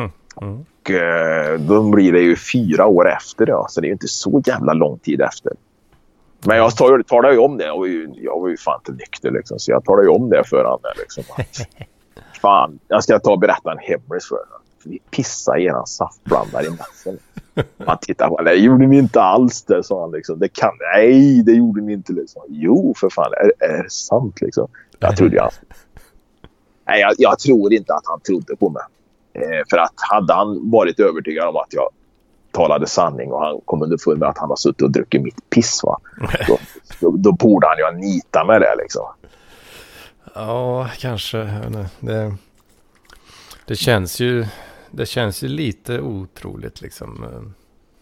Mm. Och eh, då blir det ju fyra år efter det. Så det är ju inte så jävla lång tid efter. Men jag talar ju om det. Jag var ju, jag var ju fan inte nykter liksom. Så jag talar ju om det för honom. Liksom. Att, fan, jag ska ta och berätta en hemlis för honom. Vi pissade i eran saftblandare i natten. Han tittade på det. Det gjorde ni inte alls det, sa han. Liksom. Det kan, nej, det gjorde ni inte. Liksom. Jo, för fan. Är, är det sant? Liksom. Jag trodde jag... Nej, jag, jag tror inte att han trodde på mig. Eh, för att hade han varit övertygad om att jag talade sanning och han kom underfund med att han har suttit och druckit mitt piss, va? Då, då, då borde han ju ha nitat med det. Liksom. ja, kanske. Det, det, känns ju, det känns ju lite otroligt liksom. eh,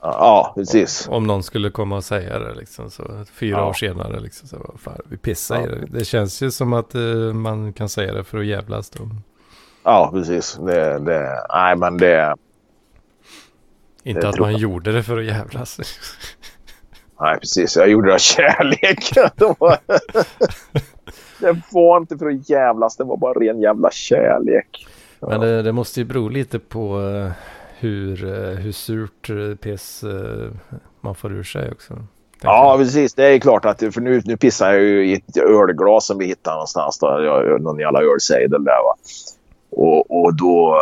Ja, precis. Om någon skulle komma och säga det liksom. Så fyra Ja. år senare liksom. Så, fan, vi pissar Ja. i det. Det känns ju som att eh, man kan säga det för att jävlas då. Ja, precis. Det, det, nej, men det... Inte Det att man jag. gjorde det för att jävlas. Nej, precis. Jag gjorde det av kärlek. Det var, det var inte för att jävlas. Det var bara ren jävla kärlek. Men det, det måste ju bero lite på eh, hur, eh, hur surt eh, piss man får ur sig också. Ja, jag. precis. Det är klart att... För nu, nu pissar jag ju i ett ölglas som vi hittade någonstans. Då. Jag- Någon jävla ölsejdel där. Va? Och, och då...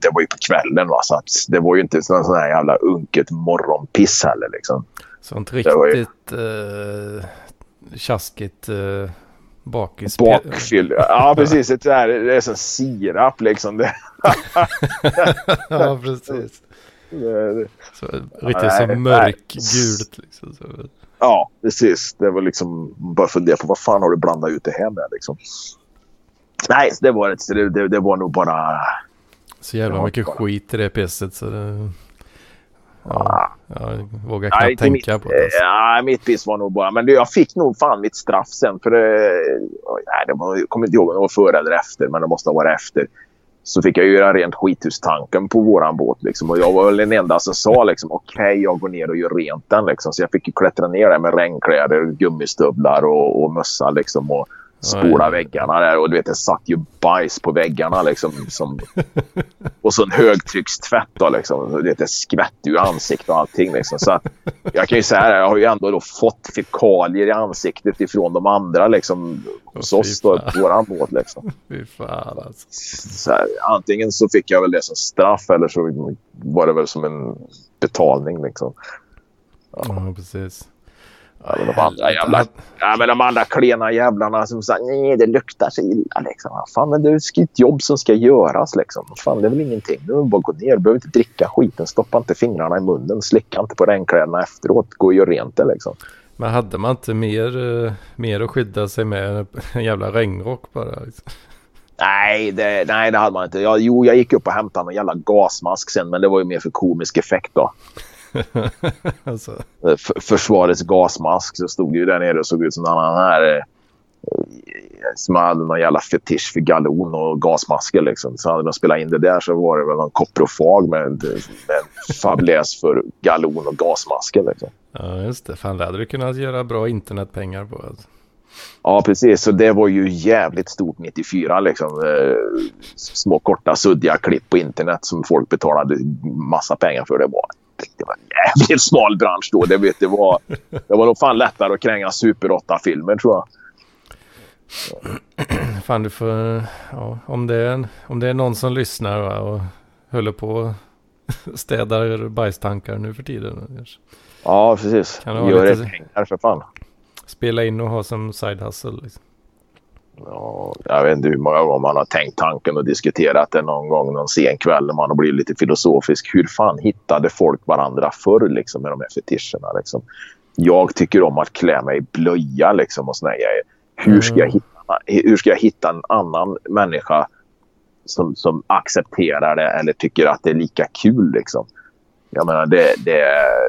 Det var ju på kvällen. Va? Så att det var ju inte sån sån här jävla unket morgonpiss heller. Liksom. Sånt var ju- riktigt eh, tjaskigt eh, bakis. Bakfyll. Ja, precis. Det är, det är som sirap liksom. Det, ja, precis. Så, riktigt nej, så mörkgult liksom. Ja, precis. Det var liksom bara fundera på vad fan har du blandat ut det här med liksom. Nej, det var, ett, det, det, det var nog bara... Så jävla mycket bara- skit i det pisset så det... Ja, Ah, jag vågar Nej, knappt inte tänka mitt, på det. Alltså. Nej, mitt piss var nog bara... Men jag fick nog fan mitt straff sen. För det, nej, det var, jag kommer inte ihåg om det var före eller efter, men det måste ha varit efter. Så fick jag göra rent skithustanken på våran båt. Liksom. Och jag var väl den enda som sa liksom, okej, jag går ner och gör rent den. Liksom. Så jag fick klättra ner där med regnkläder, gummistövlar och, och mössa. Liksom, och spola väggarna där. Och du vet, det satt ju bajs på väggarna. Liksom, som, och så en högtryckstvätt. Då, liksom. Så, du vet, det skvätte ju i ansiktet och allting. Liksom. Så att, jag kan ju säga det, jag har ju ändå då fått fekalier i ansiktet ifrån de andra liksom, hos Åh, oss då, på våran båt. Liksom. Fy fan alltså. Så här, antingen så fick jag väl det som straff eller så var det väl som en betalning. Liksom. Ja, precis. Ja, men de andra jävla, ja, men de andra klena jävlarna som sa nej det luktar så illa. Liksom. Fan, men det är ett jobb som ska göras. Liksom. Fan, det är väl ingenting. Nu bara gå ner. Du behöver inte dricka skiten. Stoppa inte fingrarna i munnen. Slicka inte på regnkläderna efteråt. Gå och gör rent det. Liksom. Men hade man inte mer, eh, mer att skydda sig med än en jävla regnrock bara? Liksom? Nej det, nej, det hade man inte. Jag, jo, jag gick upp och hämtade en jävla gasmask sen, men det var ju mer för komisk effekt då. alltså. för, försvarets gasmask så stod ju där nere och såg ut som en annan här. Eh, som hade någon jävla fetisch för galon och gasmasker. Liksom. Så hade de spelat in det där så var det väl någon koprofag med, med fabläs för galon och gasmasker. Liksom. Ja, just det. Fan, det hade du kunnat göra bra internetpengar på. Alltså. Ja, precis. Så det var ju jävligt stort 94. Liksom. Eh, små korta suddiga klipp på internet som folk betalade massa pengar för. Det var, det var en jävligt smal bransch då. Det, vet, det, var, det var nog fan lättare att kränga Super 8-filmer tror jag. Fan, du får... Ja, om, det är, om det är någon som lyssnar va, och håller på städar bajstankar nu för tiden. Ja, precis. Kan Gör lite... pengar för fan. Spela in och ha som side hustle. Liksom. Ja, jag vet inte hur många gånger man har tänkt tanken och diskuterat det någon gång någon sen kväll när man har blivit lite filosofisk. Hur fan hittade folk varandra förr liksom, med de här fetischerna? Liksom? Jag tycker om att klä mig i blöja liksom, och såna grejer. Hur ska, jag mm. hitta, hur ska jag hitta en annan människa som, som accepterar det eller tycker att det är lika kul? Liksom? Jag menar, det, det,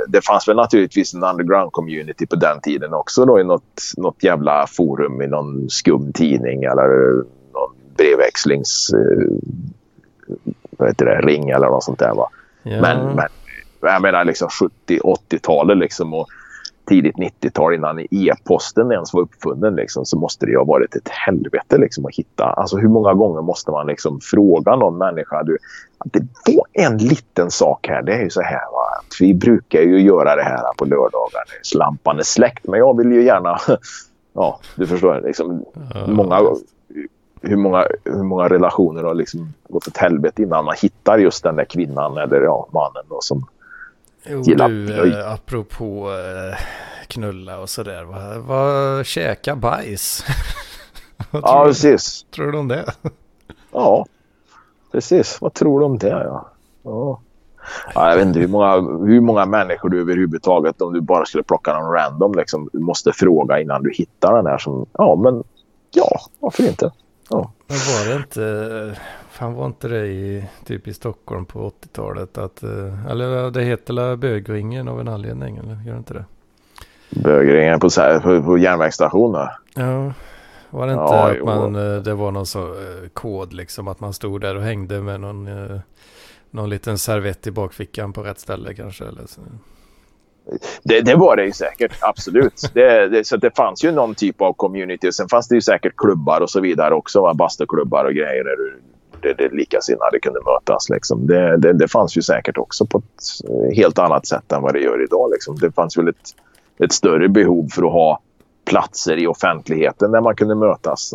det fanns väl naturligtvis en underground community på den tiden också då i något, något jävla forum i någon skum tidning eller någon brevväxlings... Eh, vad heter det? Ring eller något sånt där. Va? Ja. Men, men jag menar liksom 70-80-talet liksom och tidigt 90-tal innan e-posten ens var uppfunnen liksom, så måste det ha varit ett helvete liksom, att hitta. Alltså hur många gånger måste man liksom fråga någon människa. Du, det var en liten sak här. Det är ju så här va? att vi brukar ju göra det här på lördagar lampan är släckt. Men jag vill ju gärna... ja, du förstår. Liksom, många, hur, många, hur många relationer har liksom gått åt helvete innan man hittar just den där kvinnan eller ja, mannen då, som Jo, du, eh, apropå eh, knulla och sådär. Vad, vad käka bajs? vad ja, precis. Tror du om det? ja, precis. Vad tror du om det? Ja. ja. Ja, jag vet inte hur många, hur många människor du överhuvudtaget, om du bara skulle plocka någon random, liksom, måste fråga innan du hittar den här som, ja men, ja, varför inte? Ja. Men var det inte, fan var inte det i, typ i Stockholm på 80-talet att, eh, eller det heter la bögringen av en anledning, eller gör det inte det? Bögringen på, på, på järnvägsstationen? Ja, var det inte ja, att man, eh, det var någon så eh, kod liksom, att man stod där och hängde med någon, någon liten servett i bakfickan på rätt ställe kanske? Eller så. Det, det, var det ju säkert, absolut. Det, det, så det fanns ju någon typ av community. Sen fanns det ju säkert klubbar och så vidare också. Bastuklubbar och grejer där det, det likasinnade kunde mötas. Liksom. Det, det, det, fanns ju säkert också på ett helt annat sätt än vad det gör idag. Liksom. Det fanns väl ett, ett större behov för att ha platser i offentligheten där man kunde mötas.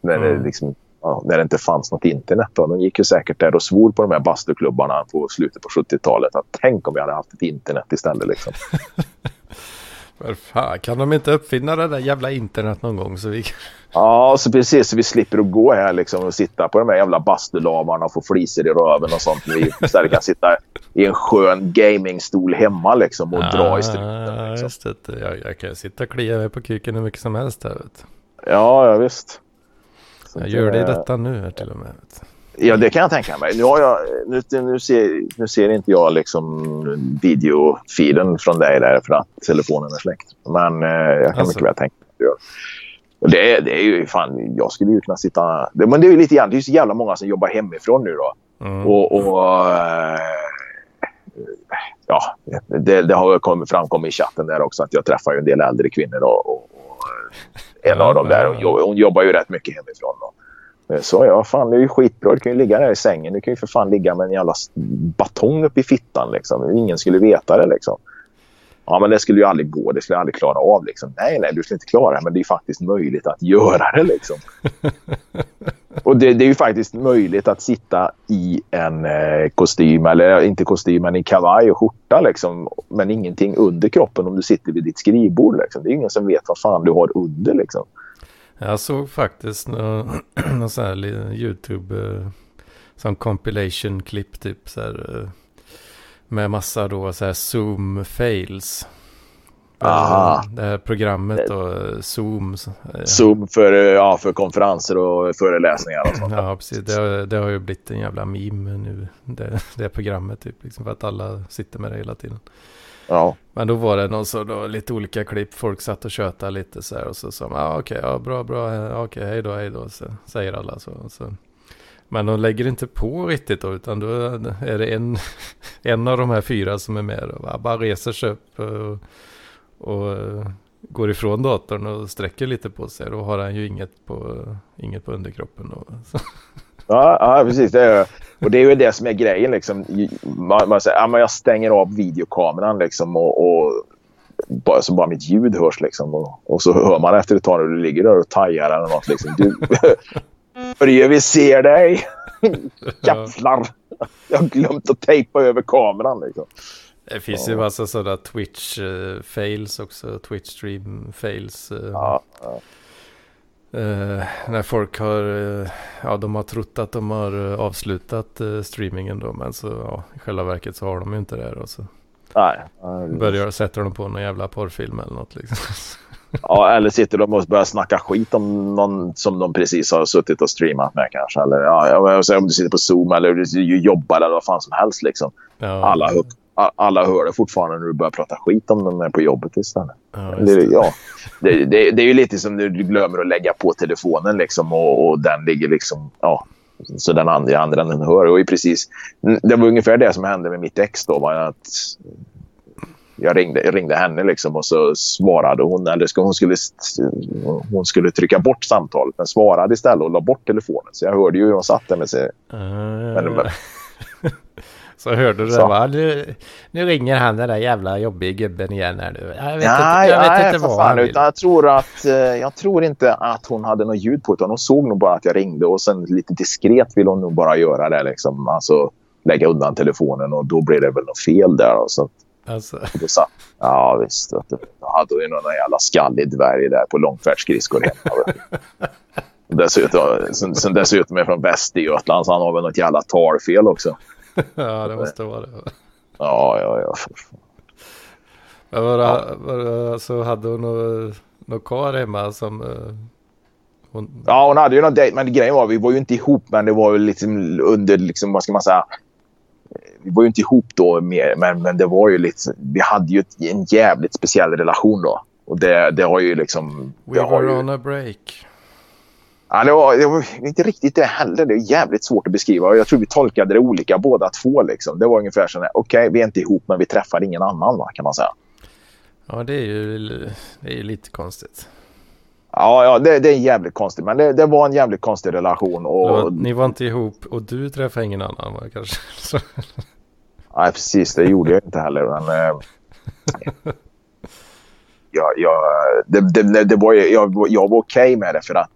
När det, mm. liksom, ja, när det inte fanns något internet. Då. De gick ju säkert där och svor på de här bastuklubbarna på slutet på 70-talet. Att tänk om vi hade haft ett internet istället. Liksom. För fan, kan de inte uppfinna det där jävla internet någon gång så vi Ja, så precis. Så vi slipper att gå här liksom och sitta på de här jävla bastulavarna och få fliser i röven och sånt. Vi istället kan sitta i en skön gamingstol hemma liksom och ja, dra i struten. Liksom. Just det. Jag, jag kan sitta och klia mig på kuken hur mycket som helst här. Vet. Ja, ja visst. Så jag gör det i detta nu här till och med. Vet. Ja, det kan jag tänka mig. Nu, har jag, nu, nu, ser, nu ser inte jag liksom videofilen från dig där för att telefonen är släckt. Men eh, jag kan alltså. mycket väl tänka mig att göra. Det är, det är ju fan, jag skulle ju kunna sitta... Det, men det är ju lite grann, det är så jävla många som jobbar hemifrån nu då. Mm. Och, och äh, ja, det, det, har kommit, framkommit i chatten där också att jag träffar ju en del äldre kvinnor och, och, och en av dem där, hon, hon jobbar ju rätt mycket hemifrån. Då. Så ja, fan det är ju skitbra. Du kan ju ligga där i sängen. Du kan ju för fan ligga med en jävla batong upp i fittan liksom. Ingen skulle veta det liksom. Ja, men det skulle ju aldrig gå. Det skulle jag aldrig klara av liksom. Nej, nej, du skulle inte klara det. Men det är faktiskt möjligt att göra det liksom. Och det, det, är ju faktiskt möjligt att sitta i en eh, kostym, eller inte kostym, men i kavaj och skjorta liksom. Men ingenting under kroppen om du sitter vid ditt skrivbord liksom. Det är ingen som vet vad fan du har under liksom. Jag såg faktiskt någon sån här YouTube, eh, som compilation-klipp typ så här. Eh, med massa då så här zoom fails. Aha. Det här programmet då, Zoom. eh, Zoom för, eh, ja, för konferenser och föreläsningar och sånt. Ja, precis. Det, har- det har ju blivit en jävla meme nu. Det, det programmet typ. Liksom för att alla sitter med det hela tiden. Ja. Men då var det någon så då, lite olika klipp. Folk satt och tjötade lite så här. Och så sa man, ah, okej, ja, bra, bra, eh, okej, okej, hej då, hej då. Så säger alla så. Så. Men de lägger inte på riktigt då, utan då är det en, en av de här fyra som är med. Och bara- reser sig upp eh, och, och går ifrån datorn och sträcker lite på sig. Då har han ju inget på, inget på underkroppen. Då. så. Ja, ja, precis. Det är, och det är ju det som är grejen. Liksom. Man, man säger ja, men jag stänger av videokameran liksom, och, och bara, så bara mitt ljud hörs. Liksom, och, och så hör man efter ett tag när du ligger där och tajar eller något. Liksom. Du, Börje, vi ser dig! Jävlar! Jag har glömt att tejpa över kameran. Liksom. Det finns ju massa sådana Twitch-fails också. Twitch-stream-fails. eh, Ja, ja. Eh, när folk har, eh, ja de har trott att de har eh, avslutat streamingen då. Men så ja, i själva verket så har de ju inte det. Och så Nej. börjar, sätter de på någon jävla porrfilm eller något liksom. Ja, eller sitter de och börjar snacka skit om någon som de precis har suttit och streamat med kanske. Eller ja, om du sitter på Zoom eller du jobbar eller vad fan som helst. Liksom. Ja, Alla, hör, alla hör det fortfarande när du börjar prata skit om dem på jobbet istället. ja, Det, det. ja, det, det, det är ju lite som när du glömmer att lägga på telefonen liksom, och, och den ligger liksom... Ja, så den andra, andra den hör. Och precis, det var ungefär det som hände med mitt ex. Då, var att jag ringde, jag ringde henne liksom, och så svarade hon. Eller ska, hon, skulle, hon skulle trycka bort samtalet men svarade istället och la bort telefonen. Så jag hörde ju hur hon satt där med sig. Ah, Men- men- så hörde du Så. det va? Nu, nu ringer han den där jävla jobbiga gubben igen här nu. Jag vet Nej, inte, jag vet nej, inte för vad fan, han vill. utan jag tror att eh, jag tror inte att hon hade något ljud på utan hon såg nog bara att jag ringde och sen lite diskret ville hon nog bara göra det liksom. Alltså lägga undan telefonen och då blev det väl något fel där. Och så, Alltså, då ja visst, vet du. då hade ju någon jävla skallig dvärg där på långfärdsskridskor hemma. Dessutom, sen, sen dessutom är från Västergötland så han har väl något jävla talfel också. ja, det måste vara det. Ja, ja, ja. Men var det, var det, så hade hon något, något kar hemma som... eh, hon, Ja, hon hade ju någon dejt, men grejen var vi var ju inte ihop, men det var ju liksom under, liksom, vad ska man säga, vi var ju inte ihop då, mer, men, men det var ju lite, vi hade ju ett, en jävligt speciell relation då. Och det, det har ju liksom... We were ju, on a break. Ja, det, var, det var inte riktigt det heller. Det är jävligt svårt att beskriva. Jag tror vi tolkade det olika båda två. Liksom. Det var ungefär så här, okej, vi är inte ihop, men vi träffar ingen annan, va, kan man säga. Ja, det är ju det är ju lite konstigt. Ja, ja det, det är jävligt konstigt, men det, det var en jävligt konstig relation. Och, ni var inte ihop och du träffade ingen annan va, kanske? Så, Nej, precis. Det gjorde jag inte heller. Men, eh, jag, jag, det, det, det var, jag, jag var okej med det för att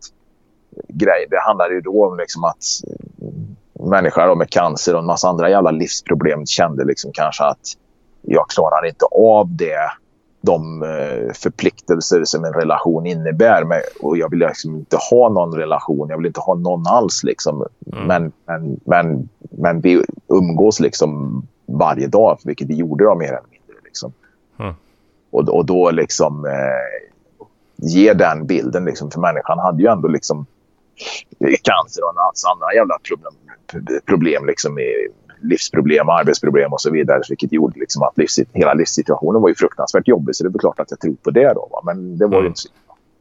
grej, det handlade ju då om liksom att eh, människor med cancer och en massa andra jävla livsproblem kände liksom kanske att jag klarar inte av det de eh, förpliktelser som en relation innebär. Med, och jag vill liksom inte ha någon relation. Jag vill inte ha någon alls. Liksom. Mm. Men, men, men, men vi umgås liksom varje dag, vilket vi gjorde då mer eller mindre. Liksom. Mm. Och, och då liksom eh, ge den bilden. Liksom, för människan hade ju ändå liksom cancer och en massa andra jävla problem, problem liksom, i livsproblem, arbetsproblem och så vidare. Vilket gjorde liksom att livs, hela livssituationen var ju fruktansvärt jobbig. Så det är klart att jag tror på det då. Va? Men det var ju Mm. inte så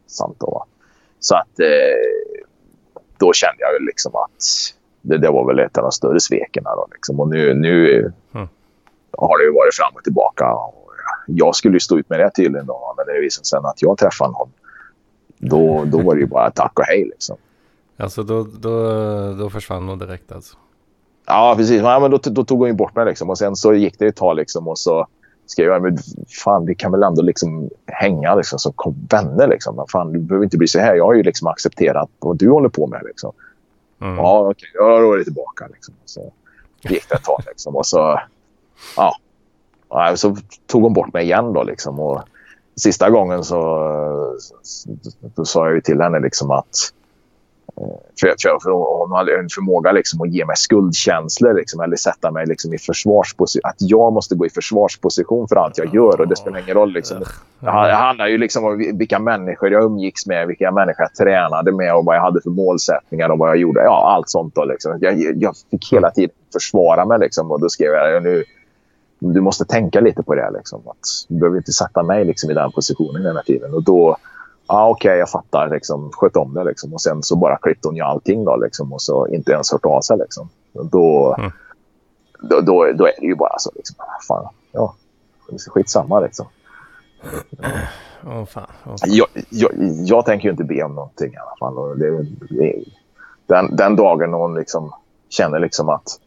sant då. Va? Så att eh, då kände jag liksom att det, det var väl ett av de större sveken. Då, liksom. Och nu, nu Mm. har det ju varit fram och tillbaka. Och jag skulle ju stå ut med det tydligen då. Men det visade sig att jag träffade någon. Då, då var det ju bara tack och hej liksom. Alltså då, då, då försvann hon direkt alltså. Ja, precis. Ja, men då, då tog hon ju bort mig. Liksom. Och sen så gick det ett tag liksom, och så skrev jag men fan, vi kan väl ändå liksom hänga liksom, som vänner. Liksom. Men Fan, du behöver inte bli så här. Jag har ju liksom accepterat vad du håller på med. Liksom. Mm. Ja, okej. Ja, då är det tillbaka. Liksom. Så gick det ett tag. Liksom. Och så, ja. Ja, så tog hon bort mig igen. Då, liksom. och sista gången så, så, så sa jag ju till henne liksom att För, för, för hon hade en förmåga liksom att ge mig skuldkänslor liksom, eller sätta mig liksom i försvarsposition. Att jag måste gå i försvarsposition för allt jag gör och det spelar ingen roll. Liksom. Det handlar ju liksom om vilka människor jag umgicks med, vilka människor jag tränade med och vad jag hade för målsättningar och vad jag gjorde. Ja, allt sånt. Då, liksom. jag, jag fick hela tiden försvara mig liksom, och då skrev jag nu du måste tänka lite på det. Liksom, att du behöver inte sätta mig liksom, i den positionen hela tiden. Och då, ja okej, okay, jag fattar. Liksom, sköt om det. Liksom. Och sen så bara klippte hon ju allting då, liksom, och så inte ens hört av sig. Liksom. Då, mm. då, då, då, är det ju bara så. Liksom. Fan, ja, skitsamma liksom. Oh, fan. Oh, fan. Jag, jag, jag, tänker ju inte be om någonting i alla fall. Det, det, den, den dagen hon liksom känner liksom att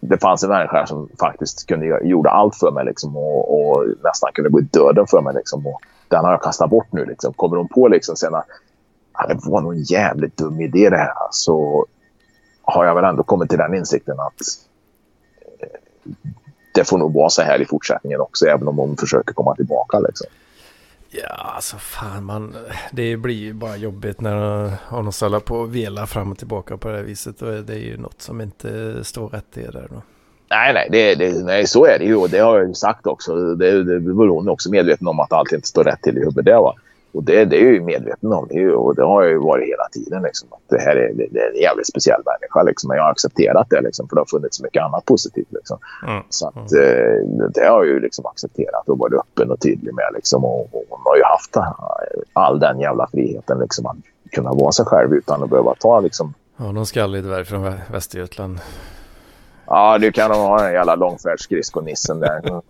det fanns en människa som faktiskt kunde gjorde allt för mig liksom, och, och, nästan kunde gå i döden för mig. Liksom, och den har jag kastat bort nu. Liksom. Kommer hon på liksom, sen att det var nog en jävligt dum idé det här så har jag väl ändå kommit till den insikten att eh, det får nog vara så här i fortsättningen också även om hon försöker komma tillbaka. Liksom. Ja, alltså fan man, det blir ju bara jobbigt när eh, hon ställer på och velar fram och tillbaka på det här viset. Och det är ju något som inte står rätt till där då. Nej, nej, det, det, nej, så är det ju och det har jag ju sagt också. Det, det, det var hon också medveten om att allt inte står rätt till i huvudet. Det, va? Och det, det är jag ju medveten om. Det, ju, och det har jag ju varit hela tiden. Liksom, att det här är, det, det, är en jävligt speciell människa. Liksom, jag har accepterat det liksom, för det har funnits så mycket annat positivt. Liksom. Mm. Så att, mm. eh, det har jag ju liksom accepterat och varit öppen och tydlig med. Liksom, och, och hon har ju haft all den jävla friheten liksom, att kunna vara sig själv utan att behöva ta liksom... Ja, någon skallig dvärg från Västergötland. Ja, du kan nog ha den jävla långfärdsskridskonissen där.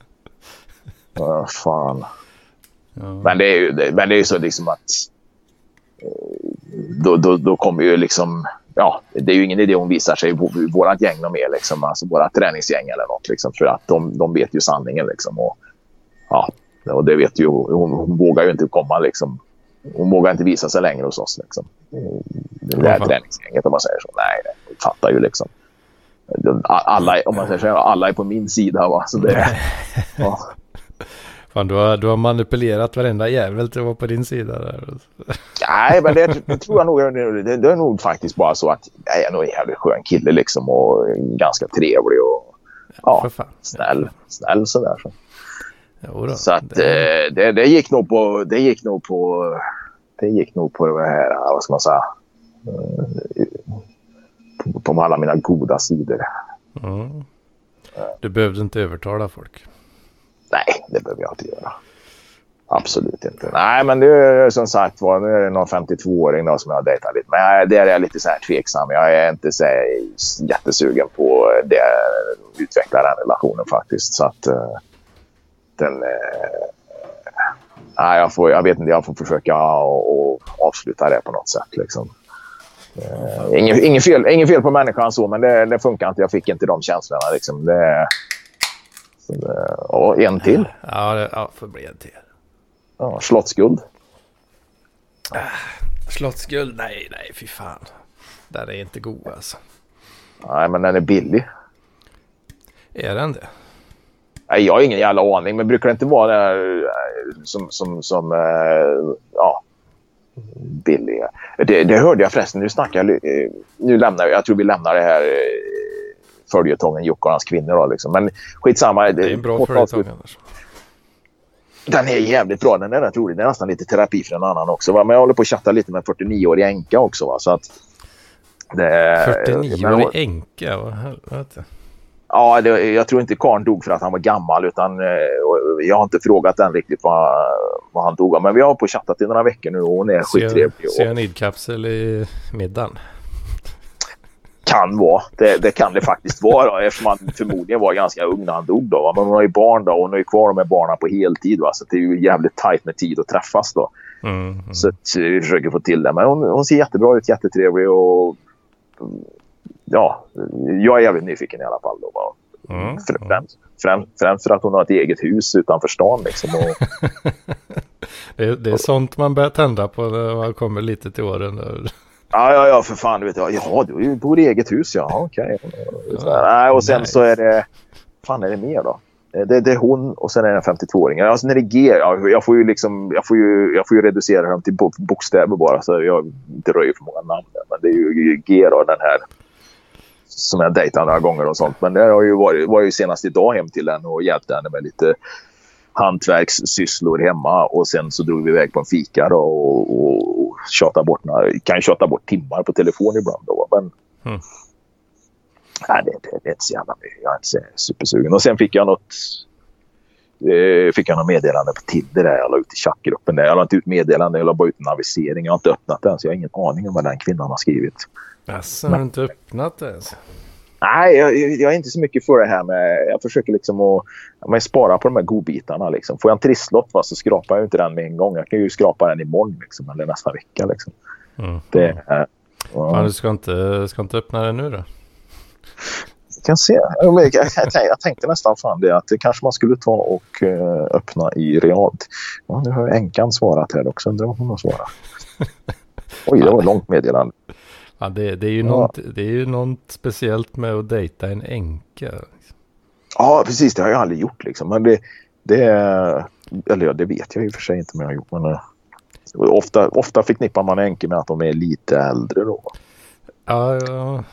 Vad fan. Ja. Men, det är ju, det, men det är så liksom att eh, då, då, då kommer ju liksom... Ja, det är ju ingen idé hon visar sig i vårt gäng mer, liksom, alltså våra träningsgäng eller något. Liksom, för att de, de vet ju sanningen. Liksom, och, ja, och det vet ju hon, hon vågar ju inte komma liksom. Hon vågar inte visa sig längre hos oss. Liksom. Det där ja, träningsgänget om man säger så. Nej, de fattar ju liksom. Alla, om man säger så, alla är på min sida. Va? Så det, ja. Fan, du har, du har manipulerat varenda jävel till att vara på din sida. Där. Nej, men det, det tror jag nog. Det, det, är nog faktiskt bara så att jag är nog en jävligt skön kille liksom och ganska trevlig och ja, ja snäll, snäll sådär. Så. Jodå, så att det... Eh, det, det, gick nog på, det gick nog på, det gick nog på det här, vad ska man säga, eh, på, på alla mina goda sidor. Mm. Du behövde inte övertala folk. Nej, det behöver jag inte göra. Absolut inte. Nej, men det är som sagt var, nu är det någon 52-åring som jag har dejtat lite. Men där är jag lite så här tveksam. Jag är inte så här jättesugen på det, utveckla den relationen faktiskt. Så att uh, den... Uh, nej, jag, får, jag vet inte. Jag får försöka och, och avsluta det på något sätt. Liksom. Uh, ingen, ingen, fel, ingen fel på människan så, men det, det funkar inte. Jag fick inte de känslorna. Liksom. Det, och en till. Ja, det ja, får bli en till. Ja, slottsguld. Ja. Slottsguld? Nej, nej, fy fan. Den är inte god alltså. Nej, men den är billig. Är den det? Nej, jag har ingen jävla aning, men brukar det inte vara det eh, som, som, som äh, ja, billig? Det, det, hörde jag förresten, nu snackar jag, nu lämnar jag, jag tror vi lämnar det här följetongen Jocke och hans kvinnor. Då, liksom. Men skitsamma. Det är en bra följetong annars. Den är jävligt bra. Den är rätt rolig. Den är nästan lite terapi för en annan också. Va? Men jag håller på att chatta lite med 49-årig änka också. Va? Så att det, 49-årig änka? Vad helvete. Ja, det, jag tror inte karln dog för att han var gammal. Utan, eh, jag har inte frågat än riktigt vad, vad han dog av. Men vi har på chattat i några veckor nu och hon är skittrevlig. Cyanidkapsel i middagen kan vara. Det, det, kan det faktiskt vara då, eftersom han förmodligen var ganska ung när han dog. Då, Men hon har ju barn då och hon är ju kvar med barnen på heltid. Va? Så det är ju jävligt tajt med tid att träffas då. Mm, mm. Så vi försöker få till det. Men hon, hon ser jättebra ut, jättetrevlig och ja, jag är jävligt nyfiken i alla fall. Då, mm, främst, främst, främst, för att hon har ett eget hus utanför stan. Liksom, och... det, är, det är sånt man börjar tända på när man kommer lite till åren. Ja, ja, ja, för fan. Du vet, ja, ja du bor i eget hus, ja. Okej. Okay. Nej, och sen nice. så är det... fan är det mer då? Det, det är hon och sen är det en 52-åring. Alltså när det är G, ja, jag, får ju liksom, jag, får ju, jag får ju reducera dem till bokstäver bara så jag inte röjer för många namn. Men Det är ju G då, den här som jag dejtat några gånger och sånt. Men det har ju varit, var ju senast idag hem till henne och hjälpte henne med lite hantverkssysslor hemma och sen så drog vi iväg på en fika då och, och, och tjatade bort några, kan tjata bort timmar på telefon ibland då. Men Mm. nej, det, det, det är inte så jävla mycket. Jag är inte supersugen. Och sen fick jag något eh, fick jag något meddelande på Tinder där. Jag la ut i chattgruppen där. Jag la inte ut meddelande, jag la bara ut en avisering. Jag har inte öppnat den så jag har ingen aning om vad den kvinnan har skrivit. Jaså, har du inte öppnat det ens? Nej, jag, jag är inte så mycket för det här med... Jag försöker liksom att men spara på de här godbitarna. Liksom. Får jag en trisslott va, så skrapar jag inte den med en gång. Jag kan ju skrapa den imorgon liksom, eller nästa vecka. Liksom. Mm. Det, eh, Fan, du ska inte, ska inte öppna det nu då? Kan se. Jag, tänkte, nästan fan det att det kanske man skulle ta och eh, öppna i realt. Ja, nu har änkan svarat här också. Undrar vad hon har svarat. Oj, det var ett långt meddelande. Ja, det, det, är ju Ja. något, det är ju något speciellt med att dejta en änka. Ja, precis. Det har jag aldrig gjort liksom. Men det, det, eller ja, det vet jag i och för sig inte om jag har gjort. Men, eh, ofta, ofta förknippar man änkor med att de är lite äldre då. Ja, ja.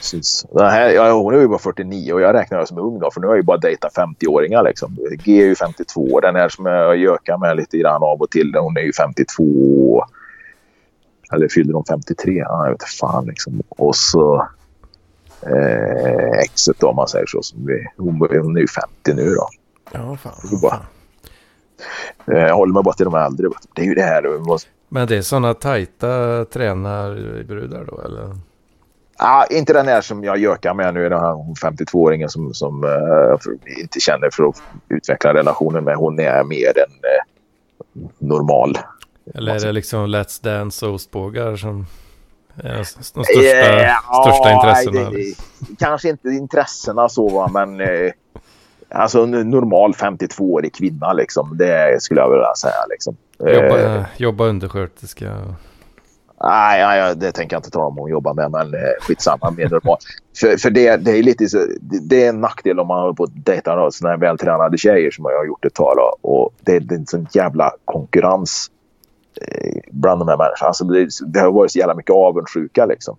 Precis. Den här, ja, hon är ju bara 49 och jag räknar henne som ung då, för nu har jag ju bara dejtat 50-åringar. Liksom. G är ju 52. Den här som jag gökar med lite grann av och till, hon är ju 52. Eller fyller hon 53? Ja, jag vet inte fan liksom. Och så eh, exet då, om man säger så. Som vi, hon, hon är ju 50 nu då. ja fan. Det är bara- Eh, Jag håller mig bara till de äldre. Det är ju det här. var- Men det är sådana tajta tränarbrudar då eller? Ah, inte den här som jag gökar med nu, den här 52-åringen som, som jag inte känner för att utveckla relationen med. Hon är mer en eh, normal. Eller är det liksom Let's Dance och ostbågar som är de största, Eh, största intressena? det- Kanske inte intressena så, men eh, alltså en normal 52-årig kvinna liksom. Det skulle jag vilja säga. Liksom. Jobba, jobba undersköterska. Nej, nej, det tänker jag inte tala om hon jobbar med, men eh, skitsamma. För, för det, det är lite så, det, är en nackdel om man håller på att dejta här vältränade tjejer som jag har gjort ett tag. Och det, det är en sån jävla konkurrens eh, bland de här människorna. Alltså, det, det har varit så jävla mycket avundsjuka. Liksom.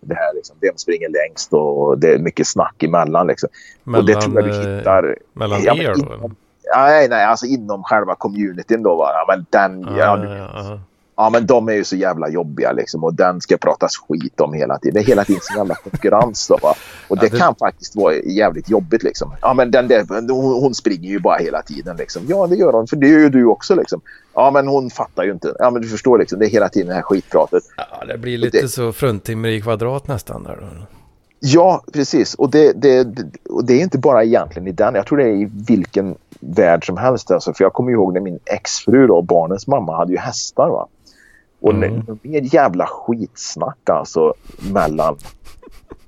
Det här, liksom, vem springer längst och det är mycket snack emellan. Liksom. och det tror jag du eh, hittar... mellan Ja, er då? inom-? Nej, nej, alltså inom själva communityn då. Va? Men den, ja, du Ja, ja, men de är ju så jävla jobbiga liksom och den ska pratas skit om hela tiden. Det är hela tiden så jävla konkurrens då va. Och det, Ja, det- kan faktiskt vara jävligt jobbigt liksom. Ja, men den där, hon, hon springer ju bara hela tiden liksom. Ja, det gör hon, för det gör ju du också liksom. Ja, men hon fattar ju inte. Ja, men du förstår liksom, det är hela tiden det här skitpratet. Ja, det blir lite Det- så fruntimmer i kvadrat nästan där då. Ja, precis. Och det, det, och det är inte bara egentligen i den. Jag tror det är i vilken värld som helst. Alltså. För jag kommer ihåg när min exfru då, barnens mamma hade ju hästar. Va? Och Mm. mer jävla skitsnack alltså mellan...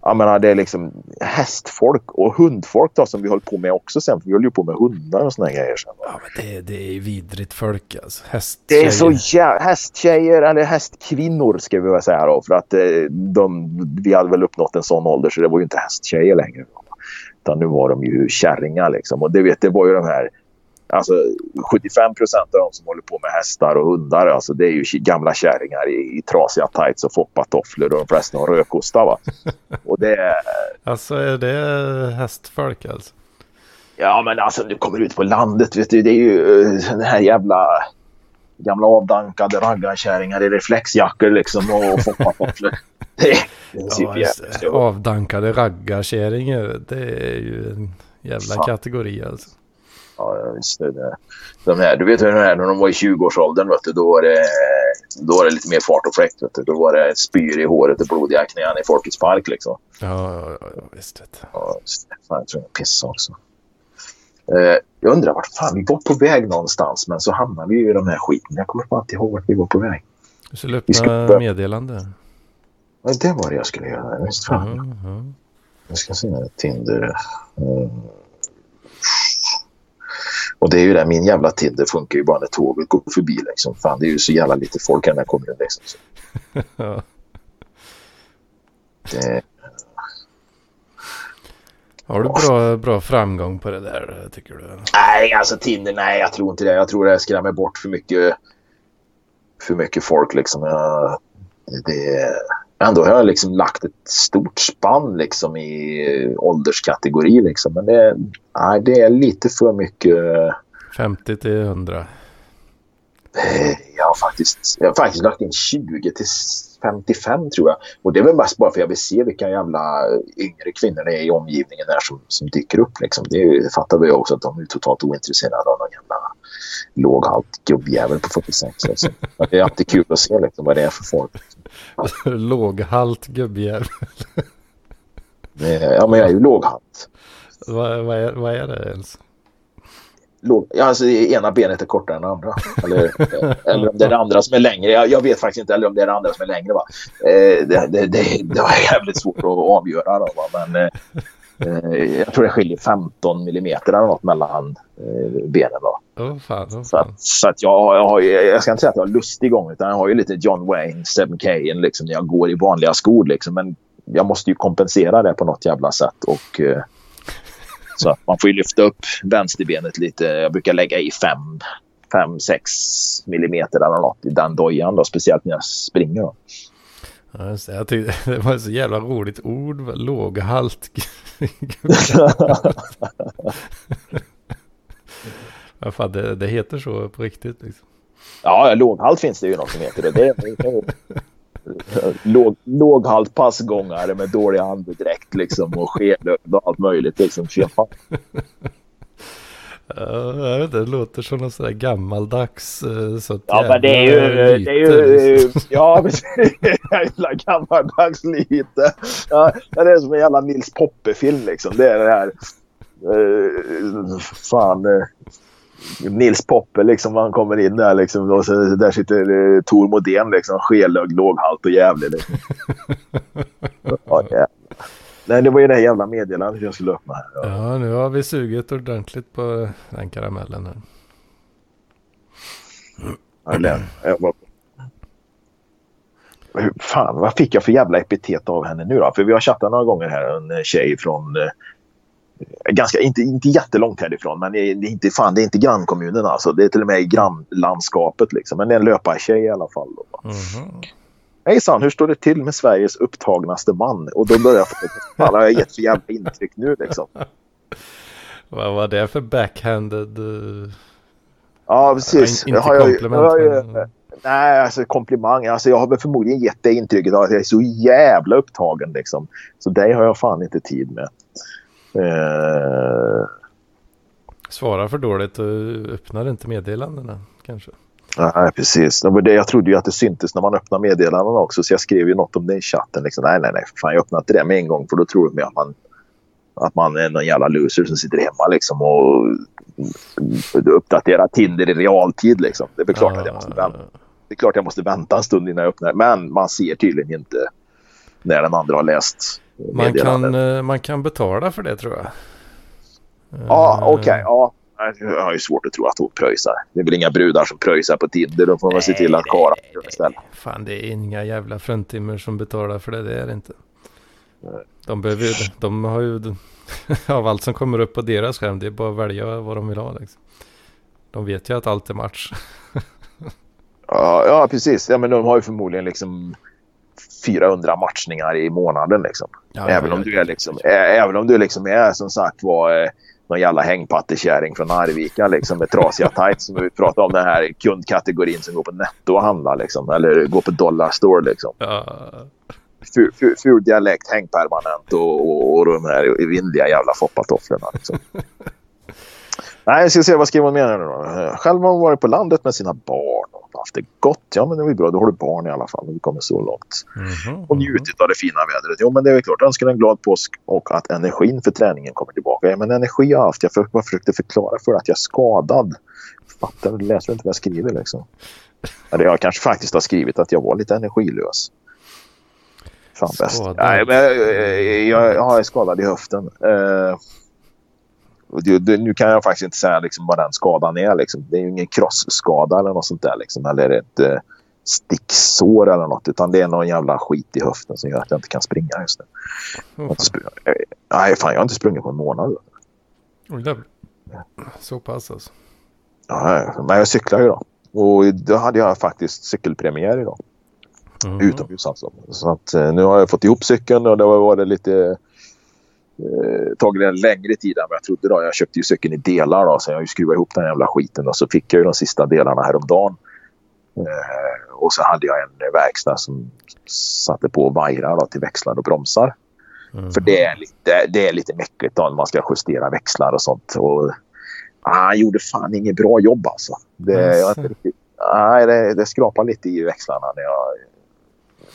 Jag menar det är liksom hästfolk och hundfolk då som vi höll på med också sen. För vi höll ju på med hundar och såna grejer sen. Ja, men det, det är vidrigt folk alltså. Häst, Det är så jä- hästtjejer eller hästkvinnor ska vi väl säga då. För att eh, de, vi hade väl uppnått en sån ålder så det var ju inte hästtjejer längre. Utan nu var de ju kärringar liksom. Och det, vet, det var ju de här... Alltså 75 procent av de som håller på med hästar och hundar. Alltså det är ju gamla kärringar i, i trasiga tights och foppatofflor och de flesta har rökostar va. Och det är... Alltså är det hästfolk alltså? Ja men alltså du kommer ut på landet vet du. Det är ju eh, den här jävla gamla avdankade raggarkärringar i reflexjackor liksom och foppatofflor. Är Ja, avdankade raggarkärringar. Det är ju en jävla Fan. kategori alltså. Ja, just det. det. De här, du vet hur de är när de var i 20-årsåldern. Vet du, då, var det, då var det lite mer fart och fläkt. Vet du. Då var det spyr i håret och blodiga knän i Folkets park. Liksom. Ja, ja, ja, visst vet jag. Ja, det. fan, jag tror jag pissade också. Eh, jag undrar vart fan vi var på väg någonstans. Men så hamnade vi ju i de här skiten. Jag kommer fan inte ihåg vart vi var på väg. Du skulle öppna börja- meddelande. Ja, det var det jag skulle göra. Just fan. Mm, mm. Jag ska se. Tinder. Mm. Och det är ju det, min jävla Tinder funkar ju bara när tåget går förbi. Liksom. Fan, det är ju så jävla lite folk i den här kommunen. Liksom. Det, Har du bra, bra framgång på det där tycker du? nej, alltså Tinder, nej, jag tror inte det. Jag tror det skrämmer bort för mycket, för mycket folk. Liksom. Jag, ändå har jag liksom lagt ett stort spann liksom i ålderskategori. Liksom. Men det, nej, det är lite för mycket. 50 till 100. Eh, jag har faktiskt, jag har faktiskt lagt in 20 till 55 tror jag. Och det är väl mest bara för att jag vill se vilka jävla yngre kvinnor det är i omgivningen där som, som dyker upp. Liksom. Det fattar vi också att de är totalt ointresserade av någon jävla låghalt gubbjävel på 46. Liksom. Det är alltid kul att se liksom, vad det är för folk. låghalt gubbjävel. Ja, men jag är ju låghalt. vad, vad, är, vad är det ens? låg, ja, alltså ena benet är kortare än andra. Eller, eller om det är det andra som är längre. Jag, jag, vet faktiskt inte. Eller om det är det andra som är längre. Va? Eh, det, det, det, det var jävligt svårt att avgöra. Då, va? Men eh, jag tror det skiljer 15 millimeter eller något mellan eh, benen. Då. Oh, fan, oh. Så, att, så att jag, jag, har, jag ska inte säga att jag har lust igång utan jag har ju lite John Wayne, 7K liksom, när jag går i vanliga skor. Liksom. Men jag måste ju kompensera det på något jävla sätt. Och, eh, så man får ju lyfta upp vänsterbenet lite. Jag brukar lägga i 5-6 millimeter eller något i den dojan då, speciellt när jag springer. Då. Ja, jag tyckte det var ett så jävla roligt ord, låghalt. ja, fan, det, det heter så på riktigt liksom. Ja, låghalt finns det ju något som heter det. det, det låg, låghalt passgångare med dålig andedräkt liksom och skelögd och allt möjligt liksom. Köpa. Uh, jag vet inte, det låter som något sådär gammaldags. Uh, så ja, men det är ju... Det är ju liksom. ja, jävla gammaldags lite. Ja, det är som en jävla Nils Poppe-film liksom. Det är det här... Uh, fan... Uh, Nils Poppe liksom, han kommer in där liksom. Och så, där sitter uh, Tor Modén liksom, skelögd, låghalt och jävlig. Liksom. ja, jävlar. Nej, det var ju det här jävla meddelandet jag skulle öppna här. Ja. ja, nu har vi sugit ordentligt på den karamellen här. Ja, var... Fan, vad fick jag för jävla epitet av henne nu då? För vi har chattat några gånger här, en tjej från eh, ganska, inte, inte jättelångt härifrån, men det är inte, fan, det är inte grannkommunen alltså. Det är till och med i grannlandskapet liksom. Men det är en löpartjej i alla fall. Då. Mm -hmm. Hejsan, hur står det till med Sveriges upptagnaste man? Och då börjar jag få, fan har jag gett för jävla intryck nu liksom. Vad var det för backhanded? Ja, precis. Inte har jag, har jag, men... Nej, alltså komplimang. Alltså, jag har väl förmodligen gett det intrycket av att jag är så jävla upptagen liksom. Så dig har jag fan inte tid med. Eh. Uh... Svarar för dåligt och öppnar inte meddelandena kanske. Nej, precis. Jag trodde ju att det syntes när man öppnar meddelanden också, så jag skrev ju något om det i chatten. Liksom, nej, nej, nej, fan, jag öppnar inte det med en gång, för då tror de att man, att man är någon jävla loser som sitter hemma liksom, och uppdaterar Tinder i realtid. Liksom. Det är klart att jag måste vänta. Det är klart jag måste vänta en stund innan jag öppnar, men man ser tydligen inte när den andra har läst man kan, eh, man kan betala för det tror jag. Ja, okej. Okay, ja. Jag har ju svårt att tro att hon pröjsar. Det är väl inga brudar som pröjsar på Tinder. Då får man se till att gör istället. Fan, det är inga jävla fruntimmer som betalar för det. Det är det inte. De behöver ju, de har ju, av allt som kommer upp på deras skärm, det är bara att välja vad de vill ha liksom. De vet ju att allt är match. ja, ja, precis. Ja, men de har ju förmodligen liksom 400 matchningar i månaden liksom. Ja, även, ja, om du är liksom, även om du liksom är som sagt var någon jävla hängpattekärring från Arvika liksom, med trasiga tights. Som vi pratar om den här kundkategorin som går på Netto och handlar liksom, eller går på Dollar Store. Liksom. Ful, ful, ful dialekt, hängpermanent och, och, och de här vindiga jävla foppatofflorna. Liksom. Nej, jag ska se vad skriver hon mer nu då. Själv har hon varit på landet med sina barn och haft det gott. Ja, men det var bra. Då har du barn i alla fall. Vi kommer så långt. Mm -hmm. Och njutit av det fina vädret. Jo, men det är klart. Jag önskar en glad påsk och att energin för träningen kommer tillbaka. Ja, men energi har jag haft. Jag för, försökte förklara för att jag är skadad. Fattar du? Läser du inte vad jag skriver liksom? Eller jag kanske faktiskt har skrivit att jag var lite energilös. Fan bäst. Nej, men jag, jag, jag, är skadad i höften. Uh, det, det, nu kan jag faktiskt inte säga liksom vad den skadan är. Liksom. Det är ju ingen krossskada eller något sånt där. Liksom. Eller ett eh, sticksår eller något. Utan det är någon jävla skit i höften som gör att jag inte kan springa just nu. Oh, fan. Jag nej, fan jag har inte sprungit på en månad. Oh, Så pass alltså. Ja, men jag cyklar ju då. Och då hade jag faktiskt cykelpremiär idag. Mm. Utomhus alltså. Så att, eh, nu har jag fått ihop cykeln och det har varit lite eh, tagit en längre tid än vad jag trodde. Då. Jag köpte ju cykeln i delar då, så jag skruvat ihop den jävla skiten och så fick jag ju de sista delarna häromdagen. Eh, och så hade jag en verkstad som satte på vajrar då, till växlar och bromsar. Mm. För det är lite, det är lite mäckigt då, när man ska justera växlar och sånt. Och, ah, han gjorde fan inget bra jobb alltså. Det, jag inte riktigt, nej, det, det skrapar lite i växlarna när, jag,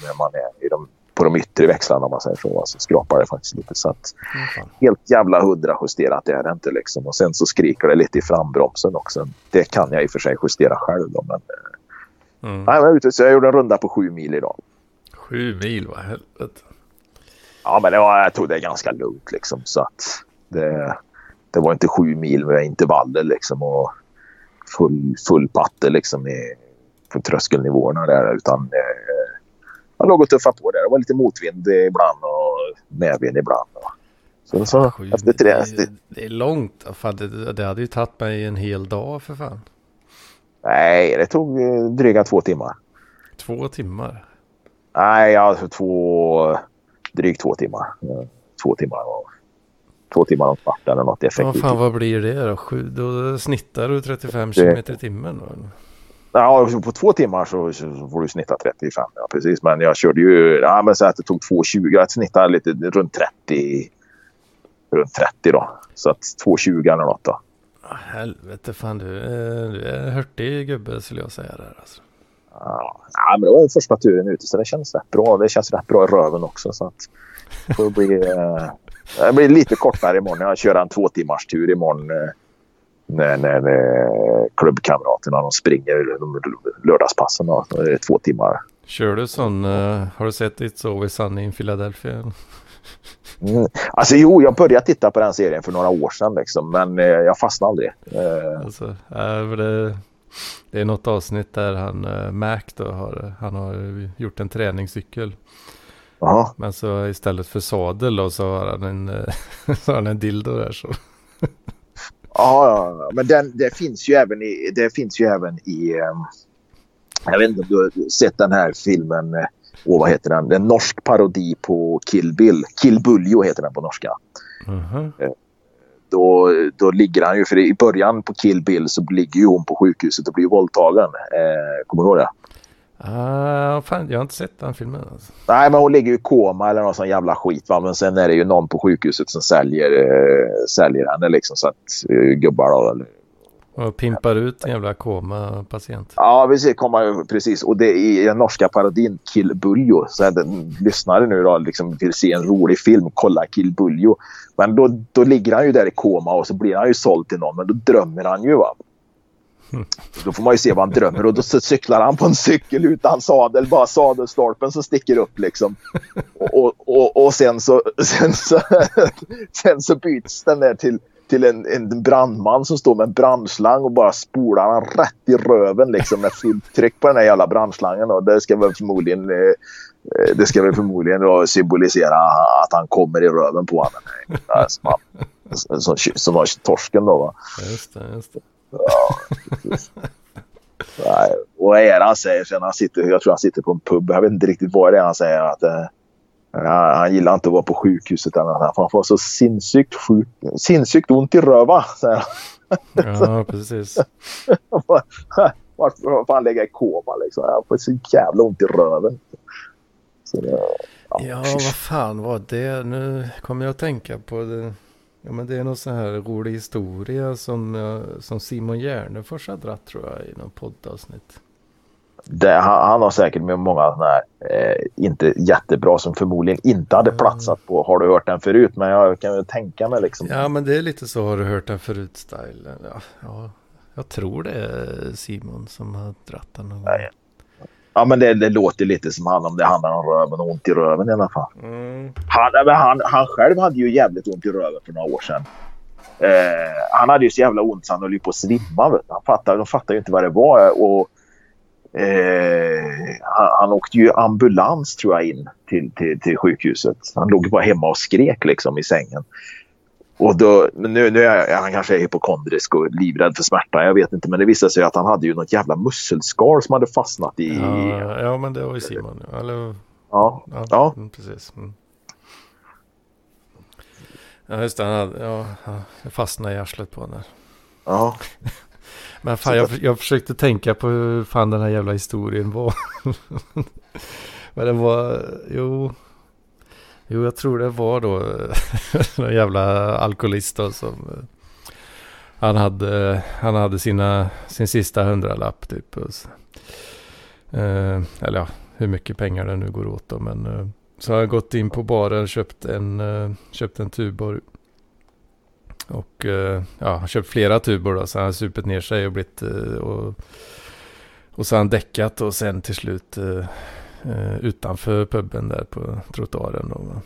när man är i de, på de yttre växlarna om man säger så. Alltså, skrapar det faktiskt lite. Så att, mm. Helt jävla hundra justerat det är det inte liksom. Och sen så skriker det lite i frambromsen också. Det kan jag i och för sig justera själv då, men Mm. Nej, ute, så jag gjorde en runda på sju mil idag. Sju mil, vad helvete. Ja, men det var, jag tog det ganska lugnt liksom. Så att det, det var inte sju mil med intervaller liksom och full, full patte liksom i, på tröskelnivåerna där. Utan eh, jag låg och tuffade på där. Det var lite motvind ibland och medvind ibland. Så, så sju, efter tre, det, det är långt. Fan, det, det hade ju tagit mig en hel dag för fan. Nej, det tog eh, dryga två timmar. Två timmar? Nej, alltså två... Drygt två timmar. Två timmar och... Två timmar och kvart eller något effektivt. Ja, fan vad blir det då? Sju, då snittar du 35 km i timmen? Ja, på två timmar så, så får du snitta 35. Ja, precis. Men jag körde ju... Ja, men så att det tog 2.20. Jag snittade lite runt 30. Runt 30 då. Så att 2.20 eller något då. Helvete fan du, är, du är hurtig gubbe skulle jag säga där alltså. Ja, men det var första turen ute så det känns rätt bra. Det känns rätt bra i röven också. Så att det, blir, eh, det blir lite kortare imorgon. Jag kör en två timmars tur imorgon. Eh, när, när, när klubbkamraterna de springer de lördagspassen. Då. Är det två timmar. Kör du sån, uh, har du sett It's Always Sunny in Philadelphia? Mm. Alltså jo, jag började titta på den serien för några år sedan liksom, men eh, jag fastnade aldrig. Eh. Alltså, äh, det, det, är något avsnitt där han, äh, Mac då, har, han har gjort en träningscykel. Aha. Men så istället för sadel då, så har han en, så har han en dildo där så. Ja, men den, det finns ju även i, det finns ju även i, um, jag vet inte om du har sett den här filmen och vad heter den? En norsk parodi på Kill Bill. Kill Buljo heter den på norska. Mm -hmm. Då, då ligger han ju, för i början på Kill Bill så ligger ju hon på sjukhuset och blir våldtagen. Eh, kommer du ihåg det? Uh, fan, jag har inte sett den filmen. Alltså. Nej, men hon ligger i koma eller någon sån jävla skit. Va? Men sen är det ju någon på sjukhuset som säljer, eh, säljer henne liksom. Så att eh, gubbar då, eller och pimpar ut en jävla koma-patient. Ja, precis. Komma, precis. Och det är i den norska parodin Kill Buljo. Så att lyssnare nu då liksom vill se en rolig film, kolla Kill Buljo. Men då, då ligger han ju där i koma och så blir han ju såld till någon. Men då drömmer han ju. va. Då får man ju se vad han drömmer och då cyklar han på en cykel utan sadel. Bara sadelstolpen som sticker upp liksom. Och, och, och, sen, så, sen, så, sen så byts den där till till en, en brandman som står med en brandslang och bara spolar han rätt i röven liksom med fullt tryck på den här jävla brandslangen. Och det ska väl förmodligen eh, det ska väl förmodligen då symbolisera att han kommer i röven på honom. Som, alltså, som, som var torsken då va. Just det, just det. Ja, Nej, och vad är det han säger sen? Han sitter, jag tror han sitter på en pub. Jag vet inte riktigt vad det är han säger. Att, eh, han gillar inte att vara på sjukhuset. Han får så sinnssykt, sjuk, sinnssykt ont i röva. Ja, precis. Varför får han lägga i koma liksom? Han får så jävla ont i röven. Så ja. ja, vad fan var det? Nu kommer jag att tänka på det. Ja, men det är någon sån här rolig historia som, som Simon Gärdenfors har dratt tror jag i någon poddavsnitt det, han, han, har säkert med många sådana här, eh, inte jättebra som förmodligen inte hade platsat på Har du hört den förut? Men jag kan väl tänka mig liksom. Ja men det är lite så Har du hört den förut style. Ja, ja, jag tror det är Simon som har dratt den. Någon ja, ja men det, det, låter lite som han om det handlar om röven och ont i röven i alla fall. Mm. Han, han, han själv hade ju jävligt ont i röven för några år sedan. Eh, han hade ju så jävla ont så han höll på att svimma. Han fattade, de fattade ju inte vad det var. Och Eh, han, han åkte ju ambulans tror jag in till, till, till sjukhuset. Han låg bara hemma och skrek liksom i sängen. Och då, men nu, nu är han kanske hypokondrisk och livrädd för smärta. Jag vet inte. Men det visade sig att han hade ju något jävla muskelskal som hade fastnat i... Ja, ja men det var ju Simon. Eller, ja. ja, ja. mm, precis. Mm. Ja, just det. Han hade, ja, ja, det fastnade i arslet på honom. ja. Men fan, jag, jag försökte tänka på hur fan den här jävla historien var. Men den var, jo. Jo, jag tror det var då eh, en jävla alkoholist då som eh, han hade, eh, han hade sina, sin sista hundralapp typ. Och så, eh, eller ja, hur mycket pengar det nu går åt då. Men eh, så har jag gått in på baren och köpt en, eh, köpt en Tuborg. Och eh, ja, han köpt flera Tuborg då. Så han har supit ner sig och blivit eh, och, och så har han däckat och sen till slut eh, utanför puben där på trottoaren. Då,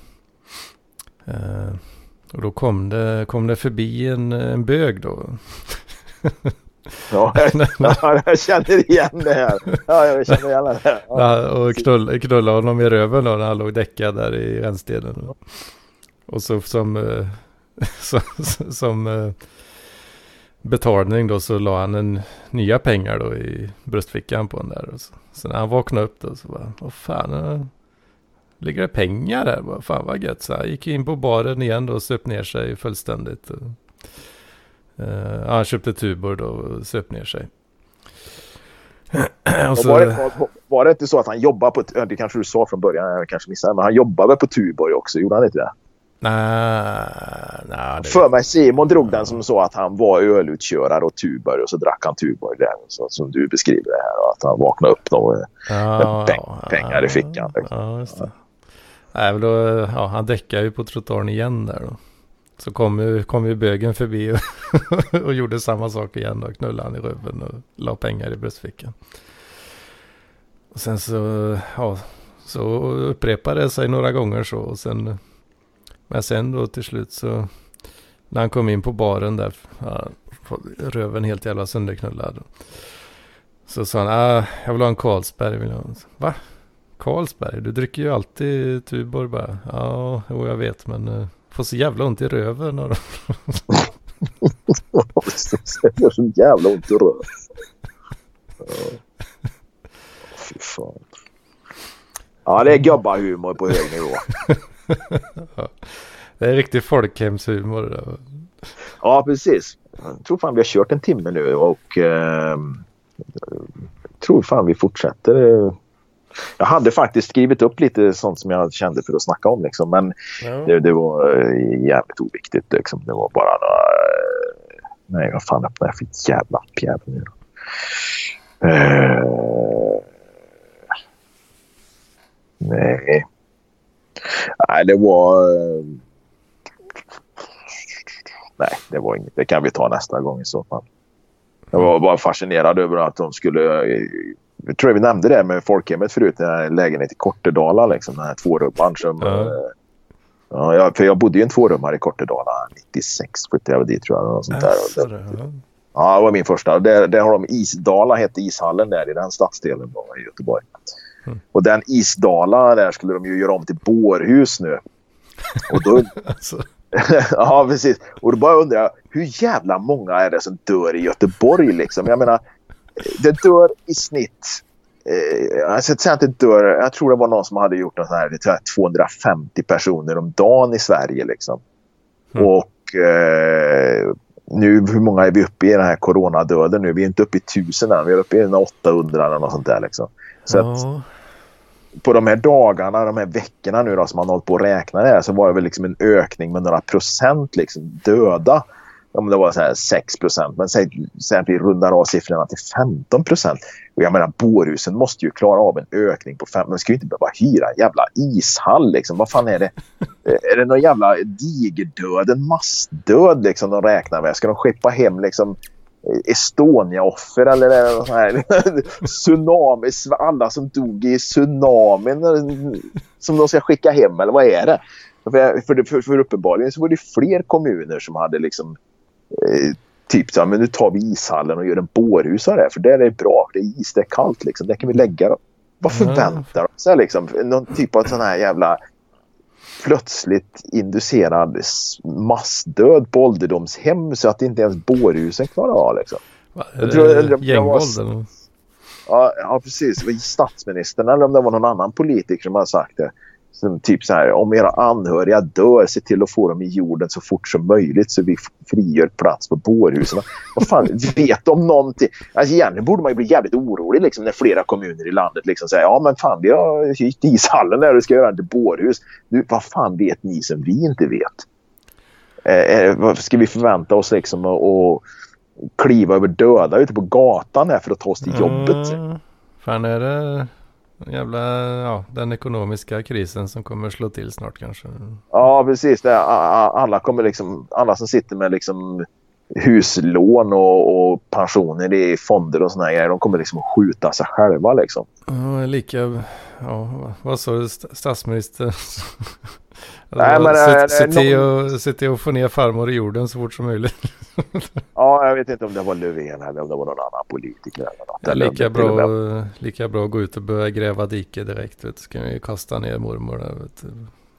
eh, och då kom det, kom det förbi en, en bög då. Ja, jag, ja, jag känner igen det här. Ja, jag känner igen det här. Ja. Och knull, knullade honom i röven då när han låg däckad där i rännstenen. Och så som, eh, som, som betalning då så la han en nya pengar då i bröstfickan på den där. Och så, så när han vaknade upp då så bara, vad fan, eh, ligger det pengar där? Vad fan vad gött. Så han gick in på baren igen då och söp ner sig fullständigt. Ja, han köpte Tuborg då och söp ner sig. så, var, det, var, var det inte så att han jobbade på... Det kanske du sa från början, jag kanske missade. Men han jobbade på Tuborg också, gjorde han inte det? Nej, nej, det För mig Simon drog den som så att han var ölutkörare och Tuborg och så drack han Tuborg där. Så, som du beskriver det här. Och att han vaknade upp då. eh, Ja, peng- pengar i fickan, liksom. Ja, just det. Nej, men då, ja, han däckade ju på trottoaren igen där då. Så kom ju, kom ju bögen förbi och, och gjorde samma sak igen då. Knullade han i röven och la pengar i bröstfickan. Och sen så, ja, så upprepade det sig några gånger så. Och sen, men sen då till slut så, när han kom in på baren där, ja, röven helt jävla sönderknullad. Så sa han, ah, jag vill ha en Carlsberg. Vill jag. ha." Va? Carlsberg? Du dricker ju alltid Tuborg bara. Ja, jo, jag vet men uh, får så jävla ont i röven. Och gör så jävla ont i röven. Ja. Fy fan. Ja, det är gubbahumor på hög nivå. det är riktig folkhemshumor. där. Ja, precis. Jag tror fan vi har kört en timme nu och eh, tror fan vi fortsätter. Jag hade faktiskt skrivit upp lite sånt som jag kände för att snacka om liksom, men Ja. det, det var eh, jävligt oviktigt. Liksom. Det var bara några... eh, Nej, vad fan öppnar jag för jävla appjävel nu då? Eh, nej. Nej, det var... eh, Nej, det var inget. Det kan vi ta nästa gång i så fall. Jag var bara fascinerad över att de skulle... Jag tror vi nämnde det med folkhemmet förut. Den här lägenheten i Kortedala. Liksom, den här tvårummaren som... Eh, Ja, jag, för jag bodde i en tvårummare i Kortedala 96 flyttade jag dit tror jag. Och sånt där. Det, ja, det var min första. Där, där har de Isdala, hette ishallen där i den stadsdelen då, i Göteborg. Mm. Och den Isdala där skulle de ju göra om till bårhus nu. Och då, Alltså, ja, precis. Och då bara undrar jag, hur jävla många är det som dör i Göteborg liksom? Jag menar, det dör i snitt... Eh, alltså, att det dör, jag tror det var någon som hade gjort något här, det är 250 personer om dagen i Sverige liksom. Mm. Och eh, nu, hur många är vi uppe i den här coronadöden nu? Vi är inte uppe i tusen än, vi är uppe i 800 eller något sånt där liksom. Så ja. på de här dagarna, de här veckorna nu då som man har hållit på att räkna det här så var det väl liksom en ökning med några procent liksom döda. Om det var så här 6 procent. Men säg, säg att vi rundar av siffrorna till 15 procent. Och jag menar, bårhusen måste ju klara av en ökning på 5. Man ska ju inte behöva hyra en jävla ishall liksom. Vad fan är det? är det någon jävla digerdöd, en massdöd liksom de räknar med? Ska de skeppa hem liksom Estonia-offer eller är det någon sån här tsunami, alla som dog i tsunamin som de ska skicka hem eller vad är det? För, för, för, för uppenbarligen så var det fler kommuner som hade liksom eh, typ så här, men nu tar vi ishallen och gör en bårhus av det för där är det bra, det är is, det är kallt liksom, där kan vi lägga dem. Vad förväntar de sig liksom? Någon typ av sån här jävla plötsligt inducerad massdöd på ålderdomshem så att inte ens bårhusen klarar av liksom. Va, Jag tror- var- Gängvåld eller? Ja, ja precis. Det var statsministern eller om det var någon annan politiker som hade sagt det. Som typ så här, om era anhöriga dör, se till att få dem i jorden så fort som möjligt så vi frigör plats på bårhusen. Vad fan, vet de någonting? Alltså egentligen borde man ju bli jävligt orolig liksom, när flera kommuner i landet liksom säger ja men fan vi har hyrt ishallen där och ska göra den till bårhus. Nu, vad fan vet ni som vi inte vet? Eh, eh, vad ska vi förvänta oss liksom att att kliva över döda ute på gatan här för att ta oss till jobbet? Mm, fan är det jävla, ja, den ekonomiska krisen som kommer slå till snart kanske. Ja, precis. Det alla, kommer liksom, alla som sitter med liksom huslån och, och pensioner i fonder och såna grejer, de kommer liksom att skjuta sig själva. Liksom. Ja, lika, ja, vad- sa du, st- statsminister? Nej, men, se, se, till att, se till att få ner farmor i jorden så fort som möjligt. Ja, jag vet inte om det var Löfven eller om det var någon annan politiker. Eller något. Om lika, och bra, lika bra att gå ut och börja gräva dike direkt. Vet du. Så kan vi kasta ner mormor där. Vet du.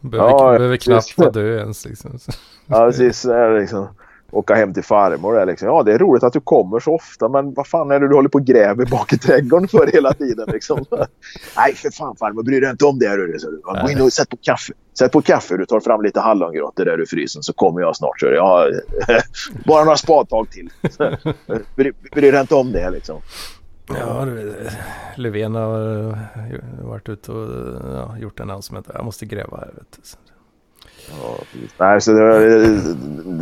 Behöver, Ja, behöver knappt vara död ens liksom. Ja, precis. Liksom, åka hem till farmor. Är liksom. Ja, det är roligt att du kommer så ofta, men vad fan är det du håller på och gräver bak i trädgården för hela tiden? Liksom? Nej, för fan farmor, bry dig inte om det. Hörru, så du. Gå in och sätt på kaffe. Sätt på kaffe. Du tar fram lite hallongrottor där ur frysen så kommer jag snart. Så har bara några spadtag till. Bry, bry dig inte om det. Liksom. Ja, Löfven har eh, varit ute och ja, gjort en announcement. Jag måste gräva här. Vet du. Ja. Nej, så det,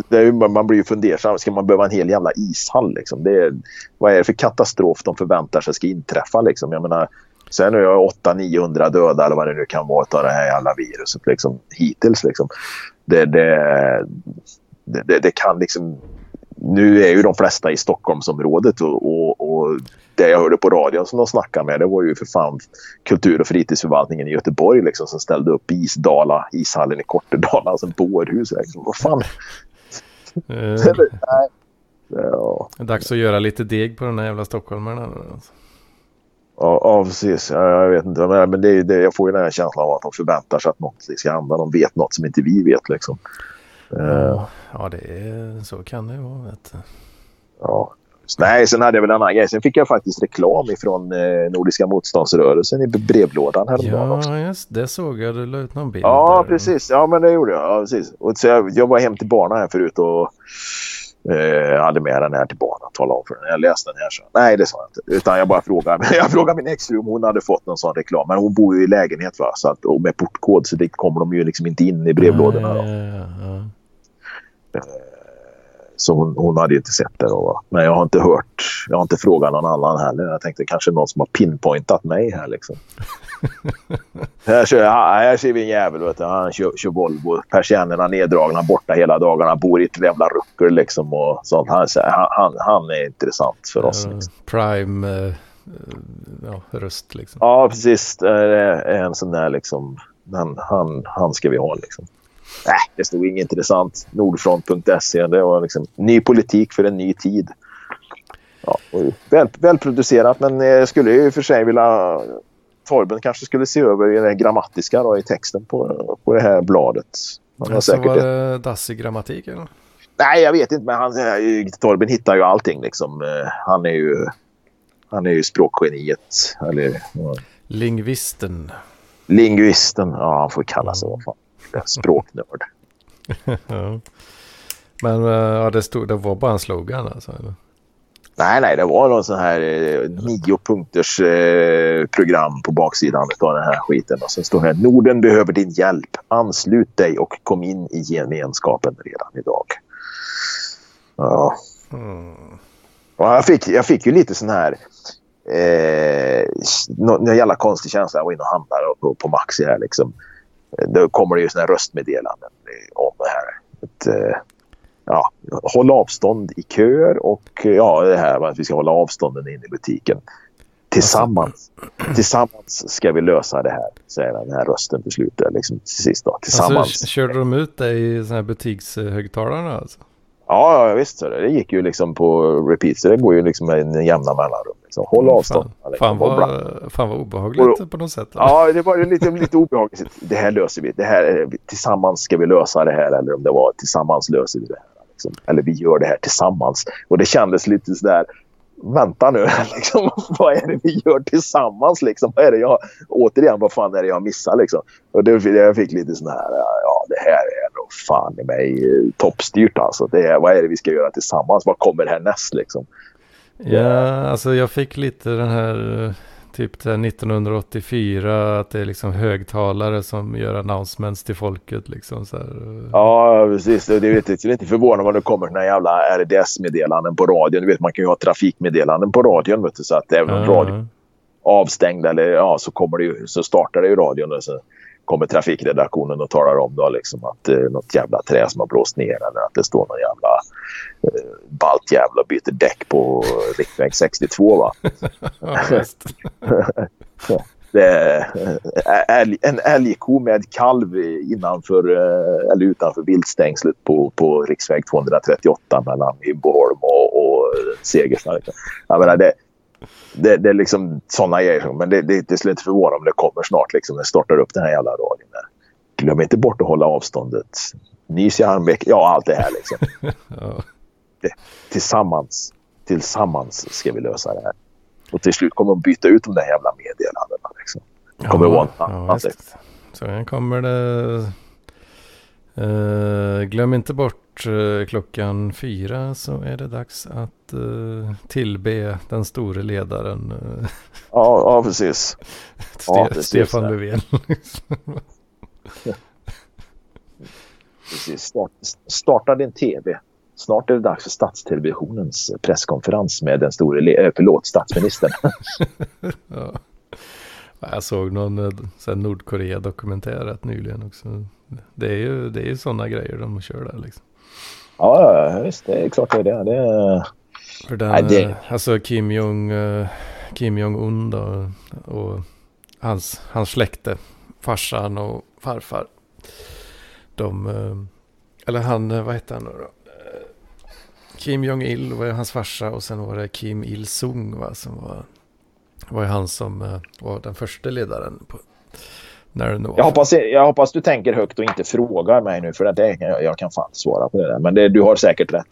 det är man blir ju fundersam. Ska man behöva en hel jävla ishall? Liksom? Det vad är det för katastrof de förväntar sig ska inträffa? Liksom? Jag menar, sen är jag 800-900 döda eller vad det nu kan vara av det här jävla viruset liksom, hittills. Liksom. Det, det, det, det, det kan liksom... Nu är ju de flesta i Stockholmsområdet och, och, och det jag hörde på radion som de snackade med det var ju för fan kultur och fritidsförvaltningen i Göteborg liksom, som ställde upp Isdala, ishallen i Kortedala, alltså bårhus. Liksom. Vad fan? Eh, Ja, det är dags att göra lite deg på den här jävla stockholmarna. Alltså. ja, ja precis. Ja, jag vet inte. Men det, det, jag får ju den här känslan av att de förväntar sig att något ska hända. De vet något som inte vi vet. Liksom. Eh, Ja, det är, så kan det vara. Ja. Nej, sen hade jag väl en annan grej. Sen fick jag faktiskt reklam ifrån eh, Nordiska motståndsrörelsen i brevlådan häromdagen också. Ja, just det såg jag. Du la ut någon bild Ja, där. precis. Ja, men det gjorde jag. Ja, precis. Och så jag, jag var hem till barnen här förut och eh, hade med den här till barnen och talade om för den. Jag läste den här så. Nej, det sa jag inte. Utan jag bara frågade. Jag frågade min exfru om hon hade fått någon sån reklam. Men hon bor ju i lägenhet va? Så att, och med portkod så det kommer de ju liksom inte in i brevlådorna. Ja, ja, ja. Så hon, hon hade inte sett det då. Va? Men jag har inte hört. Jag har inte frågat någon annan heller. Jag tänkte kanske någon som har pinpointat mig här liksom. här, kör, jag- här ser vi en jävel. Vet du. Han kör, kör Volvo. Persiennerna neddragna borta hela dagarna. Bor i ett jävla ruckel liksom. Och sånt. Han, han, han, är intressant för oss. Liksom. Prime eh, ja, röst liksom. Ja, precis. Det är en sån där liksom. Han, han, han ska vi ha liksom. Nej, det stod inget intressant. Nordfront.se. Det var liksom ny politik för en ny tid. Ja, väl, välproducerat, men jag skulle ju för sig vilja... Torben kanske skulle se över det grammatiska då, i texten på, på det här bladet. Han har Alltså säkert var det. dassig grammatik eller? Nej, jag vet inte, men han, Torben hittar ju allting. Liksom. Eh, Han är ju, han är ju språkgeniet. Eller, ja, Lingvisten. Lingvisten, ja han får kalla sig vad fan. Språknörd. ja. Men eh, ja, det, stod, det var bara en slogan alltså? Eller? Nej, nej, det var någon sån här eh, nio punkters eh, program på baksidan av den här skiten. Och sen står det här, Norden behöver din hjälp. Anslut dig och kom in i gemenskapen redan idag. Ja. Mm. Och jag, fick, jag fick ju lite sån här... Eh, nå- en jävla konstig känsla. Jag var inne och handlade på, på Maxi här liksom. Eh, Då kommer det ju såna här röstmeddelanden eh, om det här. Ett, eh, ja, håll avstånd i köer och eh, ja, det här att vi ska hålla avstånden in i butiken. Tillsammans, tillsammans ska vi lösa det här, säger den här rösten till slut. där, Liksom, till sist då. Tillsammans. Alltså, körde de ut dig i sådana här butikshögtalare alltså? Ja, ja visst. Det. det gick ju liksom på repeat. Så det går ju liksom en jämna mellanrum. Liksom. Håll avstånd. Fan, liksom. fan, vad, fan vad obehagligt Och- på något sätt. Ja, det var lite, lite obehagligt. Det här löser vi. Det här, tillsammans ska vi lösa det här. Eller om det var tillsammans löser vi det här. Liksom. Eller vi gör det här tillsammans. Och det kändes lite sådär. Vänta nu. Liksom, vad är det vi gör tillsammans? Liksom? Vad är det jag, återigen, vad fan är det jag missar? Liksom? Och det, jag fick lite sån här. Ja, det här är nog fan i mig eh, toppstyrt. Alltså. Det vad är det vi ska göra tillsammans? Vad kommer härnäst? Liksom? Ja, alltså jag fick lite den här typ det här 1984 att det är liksom högtalare som gör announcements till folket liksom så här. Ja, precis. Det är inte, det är inte förvånande om det kommer såna jävla RDS-meddelanden på radion. Du vet, man kan ju ha trafikmeddelanden på radion. Vet du, så att även om radion är avstängd eller ja, så, kommer det ju, så startar det ju radion och så kommer trafikredaktionen och talar om då, liksom, att är något jävla trä som har blåst ner eller att det står någon jävla eh, balt jävla byter däck på riksväg 62. Va? ja, eh, älg, en älgko med kalv innanför eh, eller utanför viltstängslet på, på riksväg 238 mellan Hybboholm och, och Segersta. liksom. Jag menar, det, det, det är liksom sådana grejer. Men det, det, det skulle inte förvåna om det kommer snart. Liksom, det startar upp den här jävla radion. Där. Glöm inte bort att hålla avståndet. Nys i armveck. Ja, allt det här liksom. Ja. Tillsammans. Tillsammans ska vi lösa det här. Och till slut kommer de byta ut de där jävla meddelandena. Liksom. Kommer det vara en ja, annan visst. Sen kommer det. Eh, glöm inte bort eh, klockan fyra så är det dags att uh, tillbe den store ledaren Ja, ja precis. Ste- Ja, precis, Stefan ja. Löfven. precis. Start, starta din tv. Snart är det dags för Statstelevisionens presskonferens med den store, förlåt, statsministern. ja. Ja, Jag såg någon eh, Nordkorea-dokumentär rätt nyligen också. Det är ju, det är ju sådana grejer de kör där liksom. ja, ja, visst. Det är klart det är det. det. För den, Nej, det- eh, alltså Kim Jong, eh, Kim Jong-Un då och hans, hans släkte, farsan och farfar. De, eller han, vad hette han nu då? Kim Jong-Il var hans farsa och sen var det Kim Il-Sung va, som var, var ju han som eh, var den första ledaren på, när det. Jag, hoppas, jag hoppas du tänker högt och inte frågar mig nu för att det, jag, jag kan fan svara på det där. Men det, du har säkert rätt.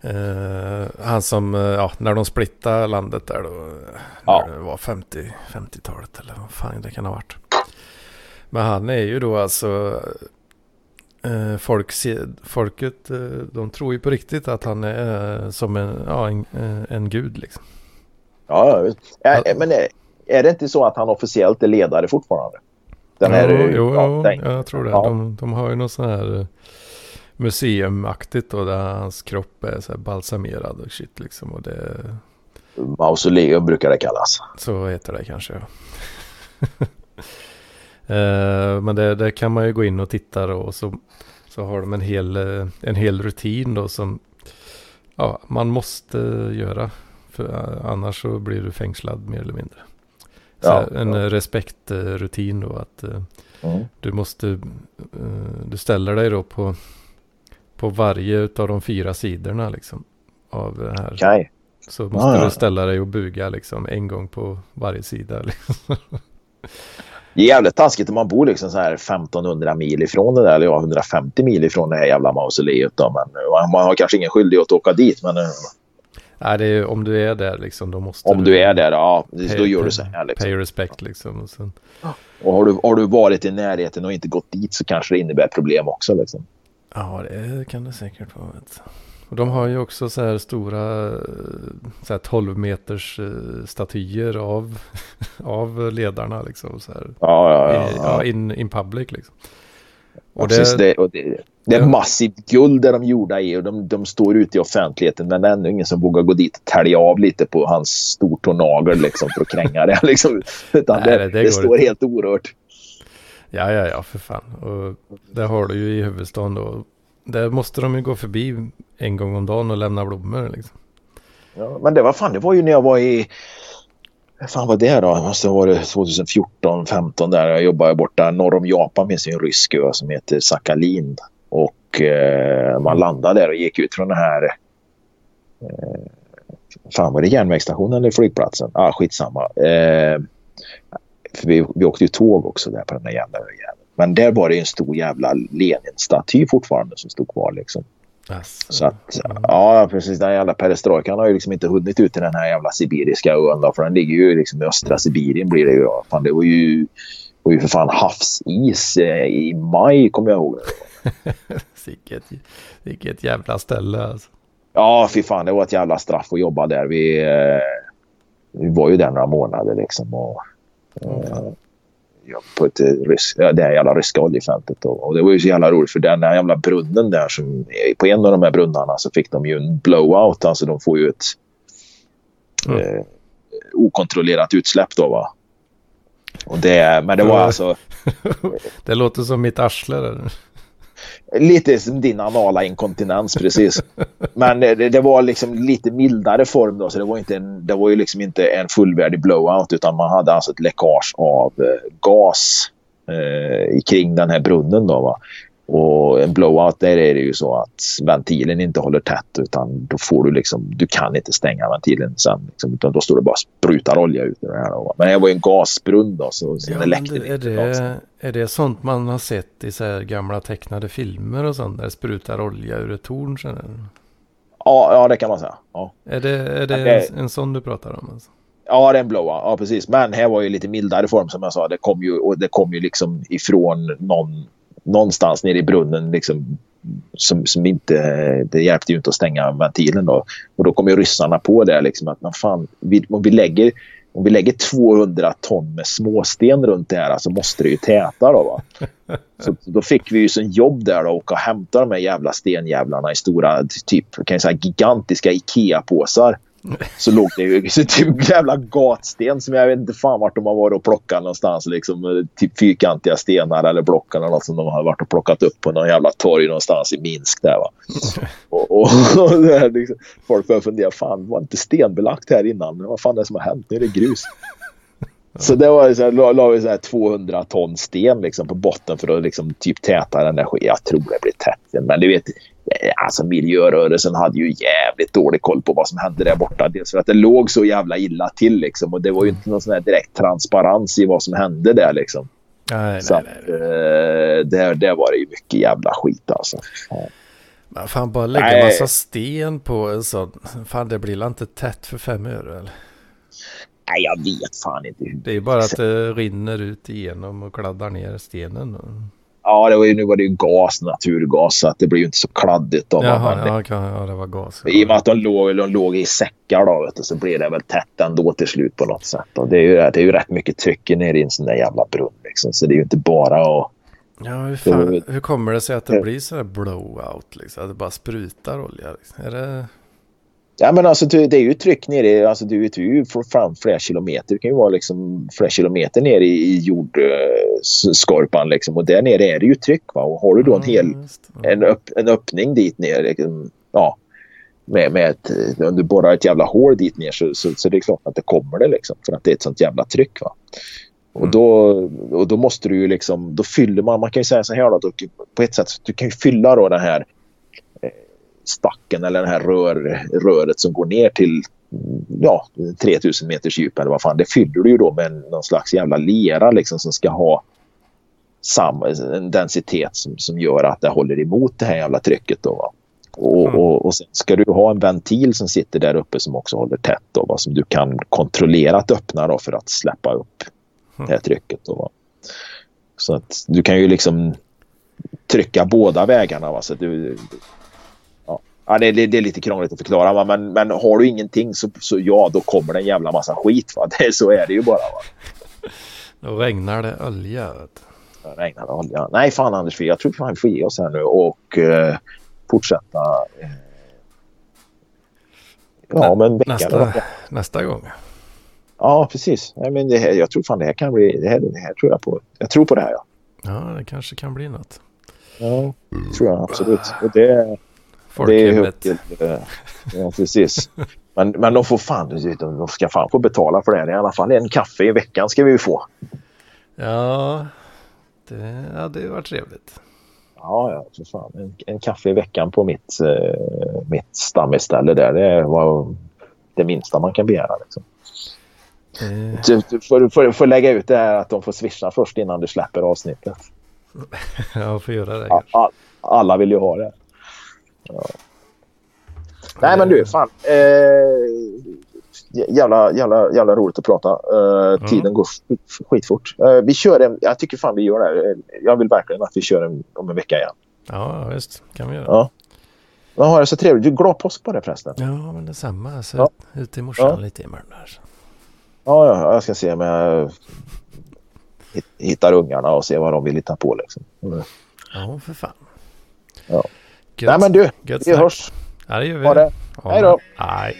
Eh, han som, eh, ja, när de splittade landet där då. Ja. Det var 50, 50-talet eller vad fan det kan ha varit. Men han är ju då alltså. Eh, folk, folket, de tror ju på riktigt att han är som en, ja, en, en gud liksom. Ja. Är, men är, är det inte så att han officiellt är ledare fortfarande? Den här, jo, jo, ja, jo, jag tror det. Ja. De, de har ju något sånt här eh, museumaktigt då där hans kropp är så balsamerad och shit liksom. Och det, Mausoleum brukar det kallas. Så heter det kanske. Ja. Eh, Men det, det kan man ju gå in och titta då och så, så har de en hel, eh, en hel rutin då som ja, man måste göra. För annars så blir du fängslad mer eller mindre. Så Ja, en ja. respektrutin då att eh, Mm. du måste, eh, du ställer dig då på, på varje av de fyra sidorna liksom. Av det här. Okej. Så måste ja. du ställa dig och buga liksom en gång på varje sida. Liksom. Det är jävligt taskigt om man bor liksom så här 1500 mil ifrån det där. Eller ja, 150 mil ifrån det här jävla mausoleet. Då. Men man har kanske ingen skyldighet att åka dit. Men eh, Nej, det är, om du är där liksom, då måste om du är där, ja, då pay- gör du så här. Liksom. Pay respect liksom. Och sen, Och har du, har du varit i närheten och inte gått dit så kanske det innebär problem också. Liksom. ja, det kan det säkert vara. Och de har ju också så här stora så här 12 meters eh, statyer av, av ledarna liksom. Så här, Ja, ja, ja. ja, in, in public liksom. Och Och det, det, och det, det är massivt guld där de gjorda i och de, de står ute i offentligheten men det är ändå ingen som vågar gå dit och tälja av lite på hans stortånagel liksom, för att kränga det. Liksom. Utan Nej, det, det- det, det står inte. helt orört. ja, ja, ja, för fan. Och det har du ju i huvudstaden då. Där måste de ju gå förbi en gång om dagen och lämna blommor liksom. Ja, men det var fan, det var ju när jag var i... Fan var det då? Det måste ha varit 2014, 15 där. Jag jobbade borta norr om Japan med sin rysk ö som heter Sakhalin. Och eh, man landade där och gick ut från den här... Eh, Fan var det järnvägsstationen eller flygplatsen? Ah, skitsamma. Eh, för vi, vi åkte ju tåg också där på den där jävla öjäveln. Men där var det en stor jävla Lenin-staty fortfarande som stod kvar liksom. Så att, ja precis. Den jävla perestrojkan har ju liksom inte hunnit ut till den här jävla sibiriska ön då, för den ligger ju liksom i östra Sibirien blir det ju. Fan, det var ju, var ju för fan havsis eh, i maj kommer jag ihåg. Vilket, vilket jävla ställe alltså. Ja, fy fan. Det var ett jävla straff att jobba där. Vi, eh, vi var ju där några månader liksom. Och, mm på ett rys det här jävla ryska oljefältet. Och, och, det var ju så jävla roligt för den där jävla brunnen där som på en av de här brunnarna så fick de ju en blowout. Alltså de får ju ett mm. eh, okontrollerat utsläpp då va. Och det, men det var alltså... det låter som mitt arsle. Där. Lite som din anala inkontinens precis. Men det, det, var liksom lite mildare form då så det var, inte en, det var ju liksom inte en fullvärdig blowout utan man hade alltså ett läckage av eh, gas eh, kring den här brunnen då va. Och en blowout där är det ju så att ventilen inte håller tätt utan då får du liksom, du kan inte stänga ventilen sen. Liksom, utan då står det bara sprutar olja ut ur det här. Men det var ju en gasbrunn då så, så ja, det läckte är, det, är det sånt man har sett i så här gamla tecknade filmer och sånt där det sprutar olja ur ett torn? Ja, ja det kan man säga. Ja. Är det, är det okay. en, en sån du pratar om? Alltså? Ja, det är en blowout. Ja, precis. Men här var ju lite mildare form som jag sa. Det kom ju, och det kom ju liksom ifrån någon någonstans nere i brunnen liksom, som, som inte, det hjälpte ju inte att stänga ventilen då. Och då kom ju ryssarna på det liksom att man fan, vi, om vi lägger om vi lägger 200 ton med småsten runt det här så alltså måste det ju täta då va. Så då fick vi ju som jobb där då och hämta de här jävla stenjävlarna i stora typ kan jag säga gigantiska Ikea-påsar. Så låg det ju så typ jävla gatsten som jag vet inte fan vart de har varit och plockat någonstans. Liksom, typ fyrkantiga stenar eller block eller något som de har varit och plockat upp på någon jävla torg någonstans i Minsk där va. och, och, och där, liksom, folk börjar fundera, fan var inte stenbelagt här innan? Men vad fan är det som har hänt? Nu är det grus. Så det var så här, la, la vi så här 200 ton sten liksom på botten för att liksom typ täta den där skiten. Jag tror det blir tätt. Men du vet, alltså miljörörelsen hade ju jävligt dålig koll på vad som hände där borta. Dels för att det låg så jävla illa till liksom. Och det var ju inte någon sån här direkt transparens i vad som hände där liksom. Nej, så nej, nej. Att, eh, där, där var det ju mycket jävla skit alltså. Ja. Men fan bara lägga nej. massa sten på en sån. Fan det blir inte tätt för fem öre eller? Nej jag vet fan inte. Det är ju bara att det rinner ut igenom och kladdar ner stenen. Ja, det var ju, nu var det ju gas, naturgas, så att det blir ju inte så kladdigt. Då, Jaha, men, ja, kan, ja, det var gas. I och med att de låg, de låg i säckar då, vet du, så blir det väl tätt ändå till slut på något sätt. Och det, är ju, det är ju rätt mycket tryck ner i en sån där jävla brunn. Liksom, så det är ju inte bara att... Ja, hur, fan, hur kommer det sig att det blir så här blowout? Liksom? Att det bara sprutar olja? Liksom? Är det... Ja, men alltså, det är ju tryck nere, alltså, du vet ju fram flera kilometer. Det kan ju vara liksom flera kilometer ner i, i jordskorpan. Liksom. Och där nere är det ju tryck. Va? Och har du då en hel en, öpp, en öppning dit ner, liksom, ja, med, med ett, om du borrar ett jävla hål dit ner så, så, så det är klart att det kommer det liksom. För att det är ett sånt jävla tryck. Va? Och, mm. då, och då måste du ju liksom, då fyller man, man kan ju säga så här då, på ett sätt, du kan ju fylla då den här stacken eller det här rör, röret som går ner till ja, 3000 meters djup eller vad fan. Det fyller du ju då med någon slags jävla lera liksom som ska ha samma, en densitet som, som gör att det håller emot det här jävla trycket. Då, va? Och, mm. och, och sen ska du ha en ventil som sitter där uppe som också håller tätt då, va? som du kan kontrollera att öppna då, för att släppa upp mm. det här trycket. Då, va? Så att du kan ju liksom trycka båda vägarna. Va? Så du, Ja, det, det, det, är lite krångligt att förklara, men, men har du ingenting så, så ja, då kommer det en jävla massa skit. Va? Det, så är det ju bara. Va? Då regnar det olja. Då regnar det olja. Nej, fan Anders, jag tror fan vi får ge oss här nu och uh, fortsätta. Uh, ja, men veckan, nästa, nästa gång. Ja, precis. Nej, men det här, jag tror fan det här kan bli... Det här, det här tror jag på. Jag tror på det här, ja. Ja, det kanske kan bli något. Ja, det tror jag absolut. Och det, Folkhemmet. Det är till, eh, ja, precis. Men, men de får fan, de ska fan få betala för det. I alla fall en kaffe i veckan ska vi få. Ja, det hade varit trevligt. Ja, ja, för fan. En, en, kaffe i veckan på mitt, uh, mitt stammisställe där. Det, var, det minsta man kan begära. Liksom. Eh, Du, du, får, får, får lägga ut det här att de får swisha först innan du släpper avsnittet. jag får göra det. Ja, all, alla vill ju ha det. Ja. Nej men du, fan. Eh, jävla, jävla, jävla roligt att prata. Eh, Tiden går skit, skitfort. Eh, vi kör en, jag tycker fan vi gör det här. Jag vill verkligen att vi kör en, om en vecka igen. Ja, visst. kan vi göra. Ja. Jag har det så trevligt. Du glad påsk på det förresten. Ja, men detsamma. Alltså, Ja. Ute i morsan Ja. lite imorgon där. Så. Ja, ja, jag ska se om jag hit- hittar ungarna och se vad de vill hitta på. Liksom. Mm. Ja, för fan. Ja. Gött, Nej men du, gött vi snack. hörs. Ja, det gör vi. Ha det. Hej då. Hej.